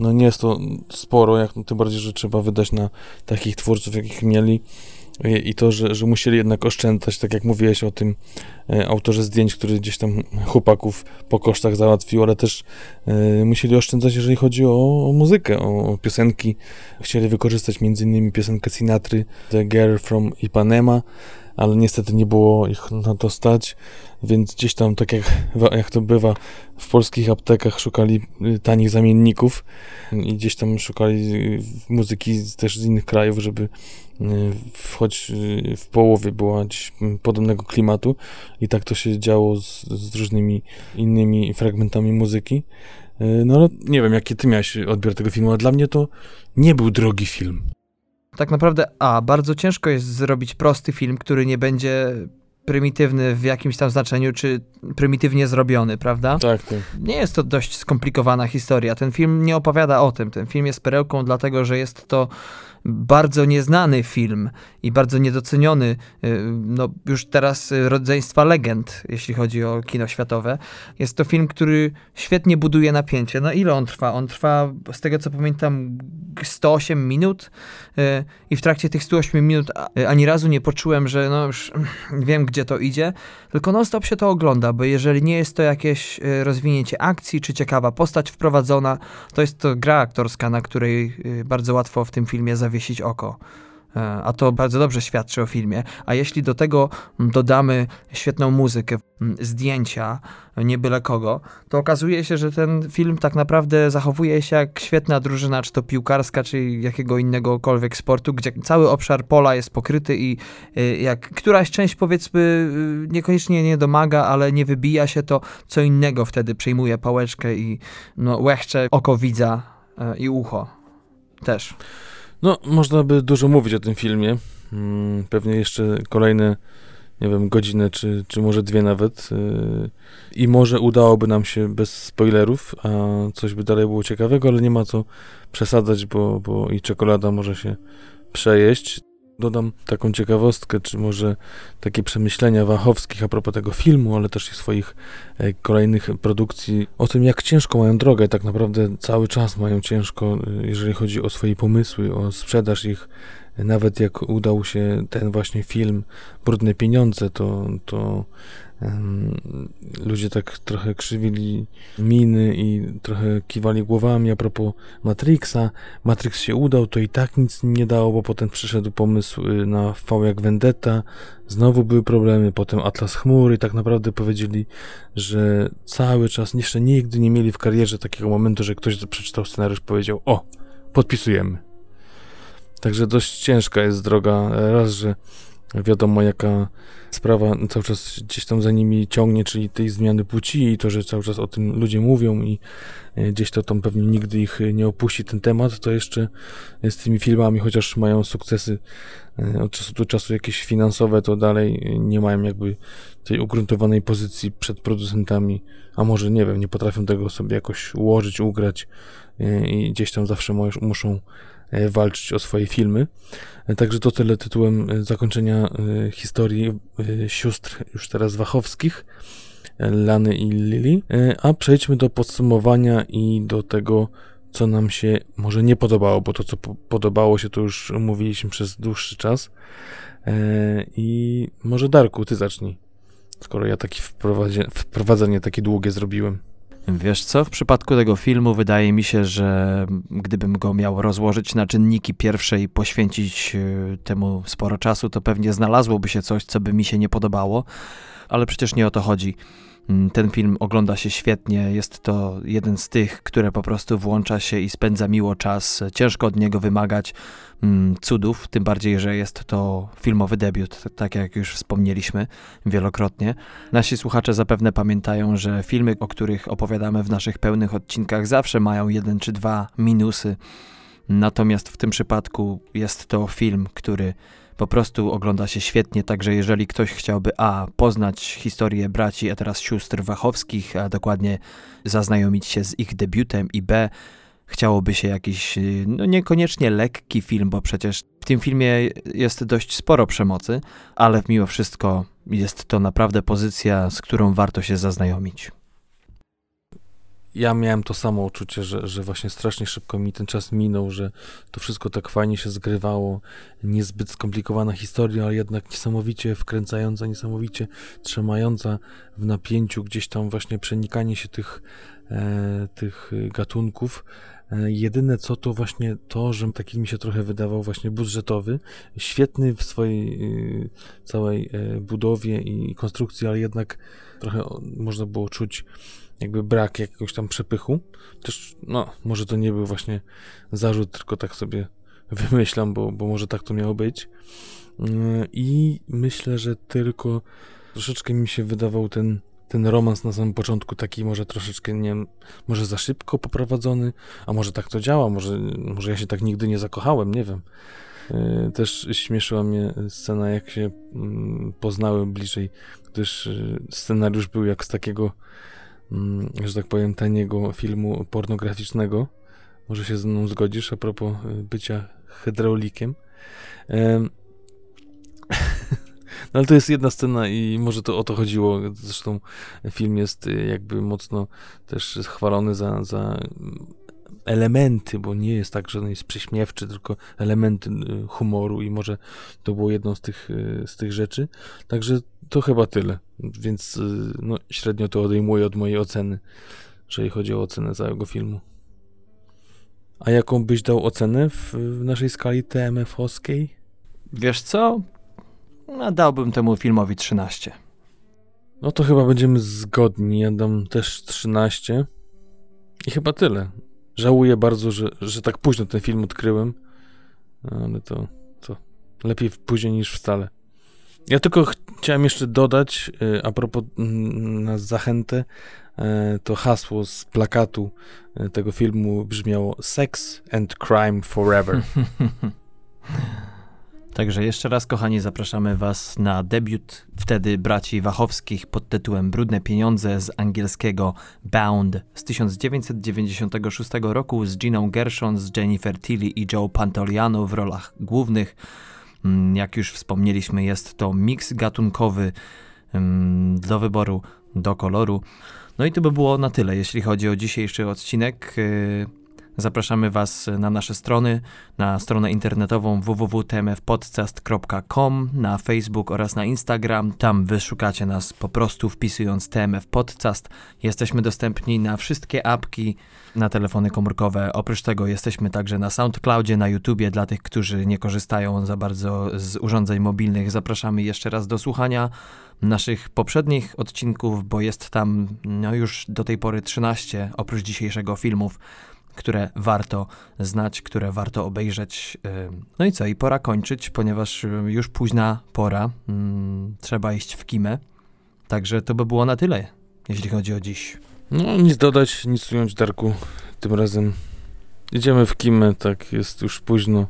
no nie jest to sporo, jak tym bardziej, że trzeba wydać na takich twórców, jakich mieli i to, że, że musieli jednak oszczędzać, tak jak mówiłeś o tym e, autorze zdjęć, który gdzieś tam chłopaków po kosztach załatwił, ale też e, musieli oszczędzać, jeżeli chodzi o, o muzykę, o, o, piosenki. Chcieli wykorzystać m.in. piosenkę Sinatry, The Girl from Ipanema, ale niestety nie było ich na to stać, więc gdzieś tam, tak jak, jak to bywa, w polskich aptekach szukali y, tanich zamienników i gdzieś tam szukali y, muzyki też z innych krajów, żeby y, choć w połowie była podobnego klimatu i tak to się działo z, z różnymi innymi fragmentami muzyki. No ale nie wiem, jaki ty miałeś odbiór tego filmu, ale dla mnie to nie był drogi film tak naprawdę, a bardzo ciężko jest zrobić prosty film, który nie będzie prymitywny w jakimś tam znaczeniu, czy prymitywnie zrobiony, prawda? Tak, tak. Nie jest to dość skomplikowana historia. Ten film nie opowiada o tym. Ten film jest perełką, dlatego że jest to bardzo nieznany film i bardzo niedoceniony, y, no już teraz rodzeństwa legend, jeśli chodzi o kino światowe. Jest to film, który świetnie buduje napięcie. No ile on trwa? On trwa, z tego co pamiętam, 108 minut y, i w trakcie tych 108 minut ani razu nie poczułem, że no już wiem, gdzie to idzie, tylko non-stop się to ogląda, bo jeżeli nie jest to jakieś y, rozwinięcie akcji, czy ciekawa postać wprowadzona, to jest to gra aktorska, na której bardzo łatwo w tym filmie zawiesić zawiesić oko. E, a to bardzo dobrze świadczy o filmie. A jeśli do tego dodamy świetną muzykę, zdjęcia, nie byle kogo, to okazuje się, że ten film tak naprawdę zachowuje się jak świetna drużyna, czy to piłkarska, czy jakiego innegokolwiek sportu, gdzie cały obszar pola jest pokryty i y, jak któraś część powiedzmy niekoniecznie nie domaga, ale nie wybija się, to co innego wtedy przejmuje pałeczkę i no, łechcze oko widza e, i ucho też. No, można by dużo mówić o tym filmie. Mm, pewnie jeszcze kolejne, nie wiem, godzinę, czy, czy może dwie nawet. Y, I może udałoby nam się bez spoilerów, a coś by dalej było ciekawego, ale nie ma co przesadzać, bo, bo i czekolada może się przejeść. Dodam taką ciekawostkę, czy może takie przemyślenia Wachowskich a propos tego filmu, ale też i swoich e, kolejnych produkcji, o tym jak ciężko mają drogę, tak naprawdę cały czas mają ciężko, e, jeżeli chodzi o swoje pomysły, o sprzedaż ich, nawet jak udał się ten właśnie film Brudne Pieniądze, to, to ludzie tak trochę krzywili miny i trochę kiwali głowami a propos Matrixa. Matrix się udał, to i tak nic nie dało, bo potem przyszedł pomysł y, na V jak Vendetta, znowu były problemy, potem Atlas Chmury tak naprawdę powiedzieli, że cały czas, jeszcze nigdy nie mieli w karierze takiego momentu, że ktoś przeczytał scenariusz powiedział, o, podpisujemy. Także dość ciężka jest droga, raz, że wiadomo jaka sprawa cały czas gdzieś tam za nimi ciągnie, czyli tej zmiany płci i to, że cały czas o tym ludzie mówią i e, gdzieś to tam pewnie nigdy ich nie opuści ten temat, to jeszcze z tymi filmami, chociaż mają sukcesy e, od czasu do czasu jakieś finansowe, to dalej nie mają jakby tej ugruntowanej pozycji przed producentami, a może nie wiem, nie potrafią tego sobie jakoś ułożyć, ugrać e, i gdzieś tam zawsze muszą E, walczyć o swoje filmy. E, także to tyle tytułem e, zakończenia historii sióstr już teraz Wachowskich, Lany i Lili. A przejdźmy do podsumowania i do tego, co nam się może nie podobało, bo to, co podobało się, to już mówiliśmy przez dłuższy czas. I może Darku, ty zacznij, skoro ja takie wprowadzenie takie długie zrobiłem. Wiesz co, w przypadku tego filmu wydaje mi się, że gdybym go miał rozłożyć na czynniki pierwsze i poświęcić e, temu sporo czasu, to pewnie znalazłoby się coś, co by mi się nie podobało, ale przecież nie o to chodzi. Mm, ten film ogląda się świetnie. Jest to jeden z tych, które po prostu włącza się i spędza miło czas. Ciężko od niego wymagać mm, cudów, tym bardziej, że jest to filmowy debiut, tak jak już wspomnieliśmy wielokrotnie. Nasi słuchacze zapewne pamiętają, że filmy, o których opowiadamy w naszych pełnych odcinkach, zawsze mają jeden czy dwa minusy. Natomiast w tym przypadku jest to film, który po prostu ogląda się świetnie, także jeżeli ktoś chciałby a. poznać historię braci, a teraz sióstr Wachowskich, a dokładnie zaznajomić się z ich debiutem i b. chciałoby się jakiś, no niekoniecznie lekki film, bo przecież w tym filmie jest dość sporo przemocy, ale mimo wszystko jest to naprawdę pozycja, z którą warto się zaznajomić ja miałem to samo uczucie, że, że właśnie strasznie szybko mi ten czas minął, że to wszystko tak fajnie się zgrywało, niezbyt skomplikowana historia, ale jednak niesamowicie wkręcająca, niesamowicie trzymająca w napięciu, gdzieś tam właśnie przenikanie się tych, e, tych gatunków. E, jedyne co to właśnie to, że taki mi się trochę wydawał właśnie budżetowy, świetny w swojej e, całej e, budowie i konstrukcji, ale jednak trochę można było czuć jakby brak jakiegoś tam przepychu. Też, no, może to nie był właśnie zarzut, tylko tak sobie wymyślam, bo, bo może tak to miało być. Mm, I myślę, że tylko troszeczkę mi się wydawał ten, ten romans na samym początku taki może troszeczkę, nie może za szybko poprowadzony, a może tak to działa, może, może ja się tak nigdy nie zakochałem, nie wiem. E, też śmieszyła mnie scena, jak się mm, poznałem bliżej, gdyż e, scenariusz był jak z takiego że tak powiem, taniego filmu pornograficznego. Może się ze mną zgodzisz a propos y, bycia hydraulikiem. No ale to jest jedna scena i może to o to chodziło. Zresztą film jest y, jakby mocno też chwalony za, za elementy, bo nie jest tak, że on jest prześmiewczy, tylko elementy y, humoru i może to było jedną z tych, z tych rzeczy. Także to chyba tyle, więc y, no, średnio to odejmuję od mojej oceny, jeżeli chodzi o ocenę całego filmu. A jaką byś dał ocenę w, w naszej skali TMF-owskiej? Wiesz co? No, dałbym temu filmowi 13. No to chyba będziemy zgodni. Ja dam też 13. I chyba tyle. Żałuję bardzo, że, że tak późno ten film odkryłem. Ale to, to lepiej później niż wcale. Ja tylko chciałem jeszcze dodać, y, a propos mm, na zachętę, y, to hasło z plakatu y, tego filmu brzmiało Sex and Crime Forever. Także jeszcze raz, kochani, zapraszamy Was na debiut wtedy braci Wachowskich pod tytułem Brudne pieniądze z angielskiego Bound z 1996 roku z Giną Gershon, z Jennifer Tilly i Joe Pantoliano w rolach głównych. Mm, jak już wspomnieliśmy, jest to miks gatunkowy mm, do wyboru, do koloru. No i to by było na tyle, jeśli chodzi o dzisiejszy odcinek. Zapraszamy Was na nasze strony, na stronę internetową www.tmfpodcast.com, na Facebook oraz na Instagram. Tam wyszukacie nas po prostu wpisując TMF Podcast. Jesteśmy dostępni na wszystkie apki na telefony komórkowe. Oprócz tego jesteśmy także na SoundCloudzie, na YouTubie. Dla tych, którzy nie korzystają za bardzo z urządzeń mobilnych, zapraszamy jeszcze raz do słuchania naszych poprzednich odcinków, bo jest tam no już do tej pory 13 oprócz dzisiejszego filmów, które warto znać, które warto obejrzeć. No i co, i pora kończyć, ponieważ już późna pora, mm, trzeba iść w kimę. Także to by było na tyle, jeśli chodzi o dziś. No, nic dodać, nic ująć, Darku. Tym razem idziemy w kimę, tak jest już późno.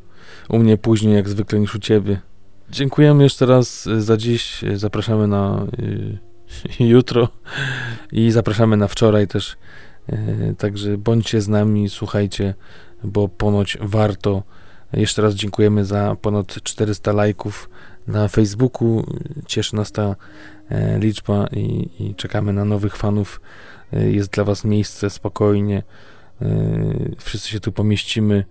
U mnie później jak zwykle niż u ciebie. Dziękujemy jeszcze raz e, za dziś. E, zapraszamy na y, jutro i zapraszamy na wczoraj też. Y, także bądźcie z nami, słuchajcie, bo ponoć warto. Jeszcze raz dziękujemy za ponad 400 lajków na Facebooku. Cieszy nas ta y, liczba i, i, czekamy na nowych fanów. Jest dla Was miejsce spokojnie. Wszyscy się tu pomieścimy.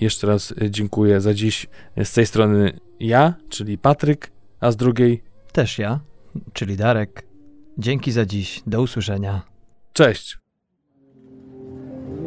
Jeszcze raz dziękuję za dziś. Z tej strony ja, czyli Patryk, a z drugiej też ja, czyli Darek. Dzięki za dziś. Do usłyszenia. Cześć.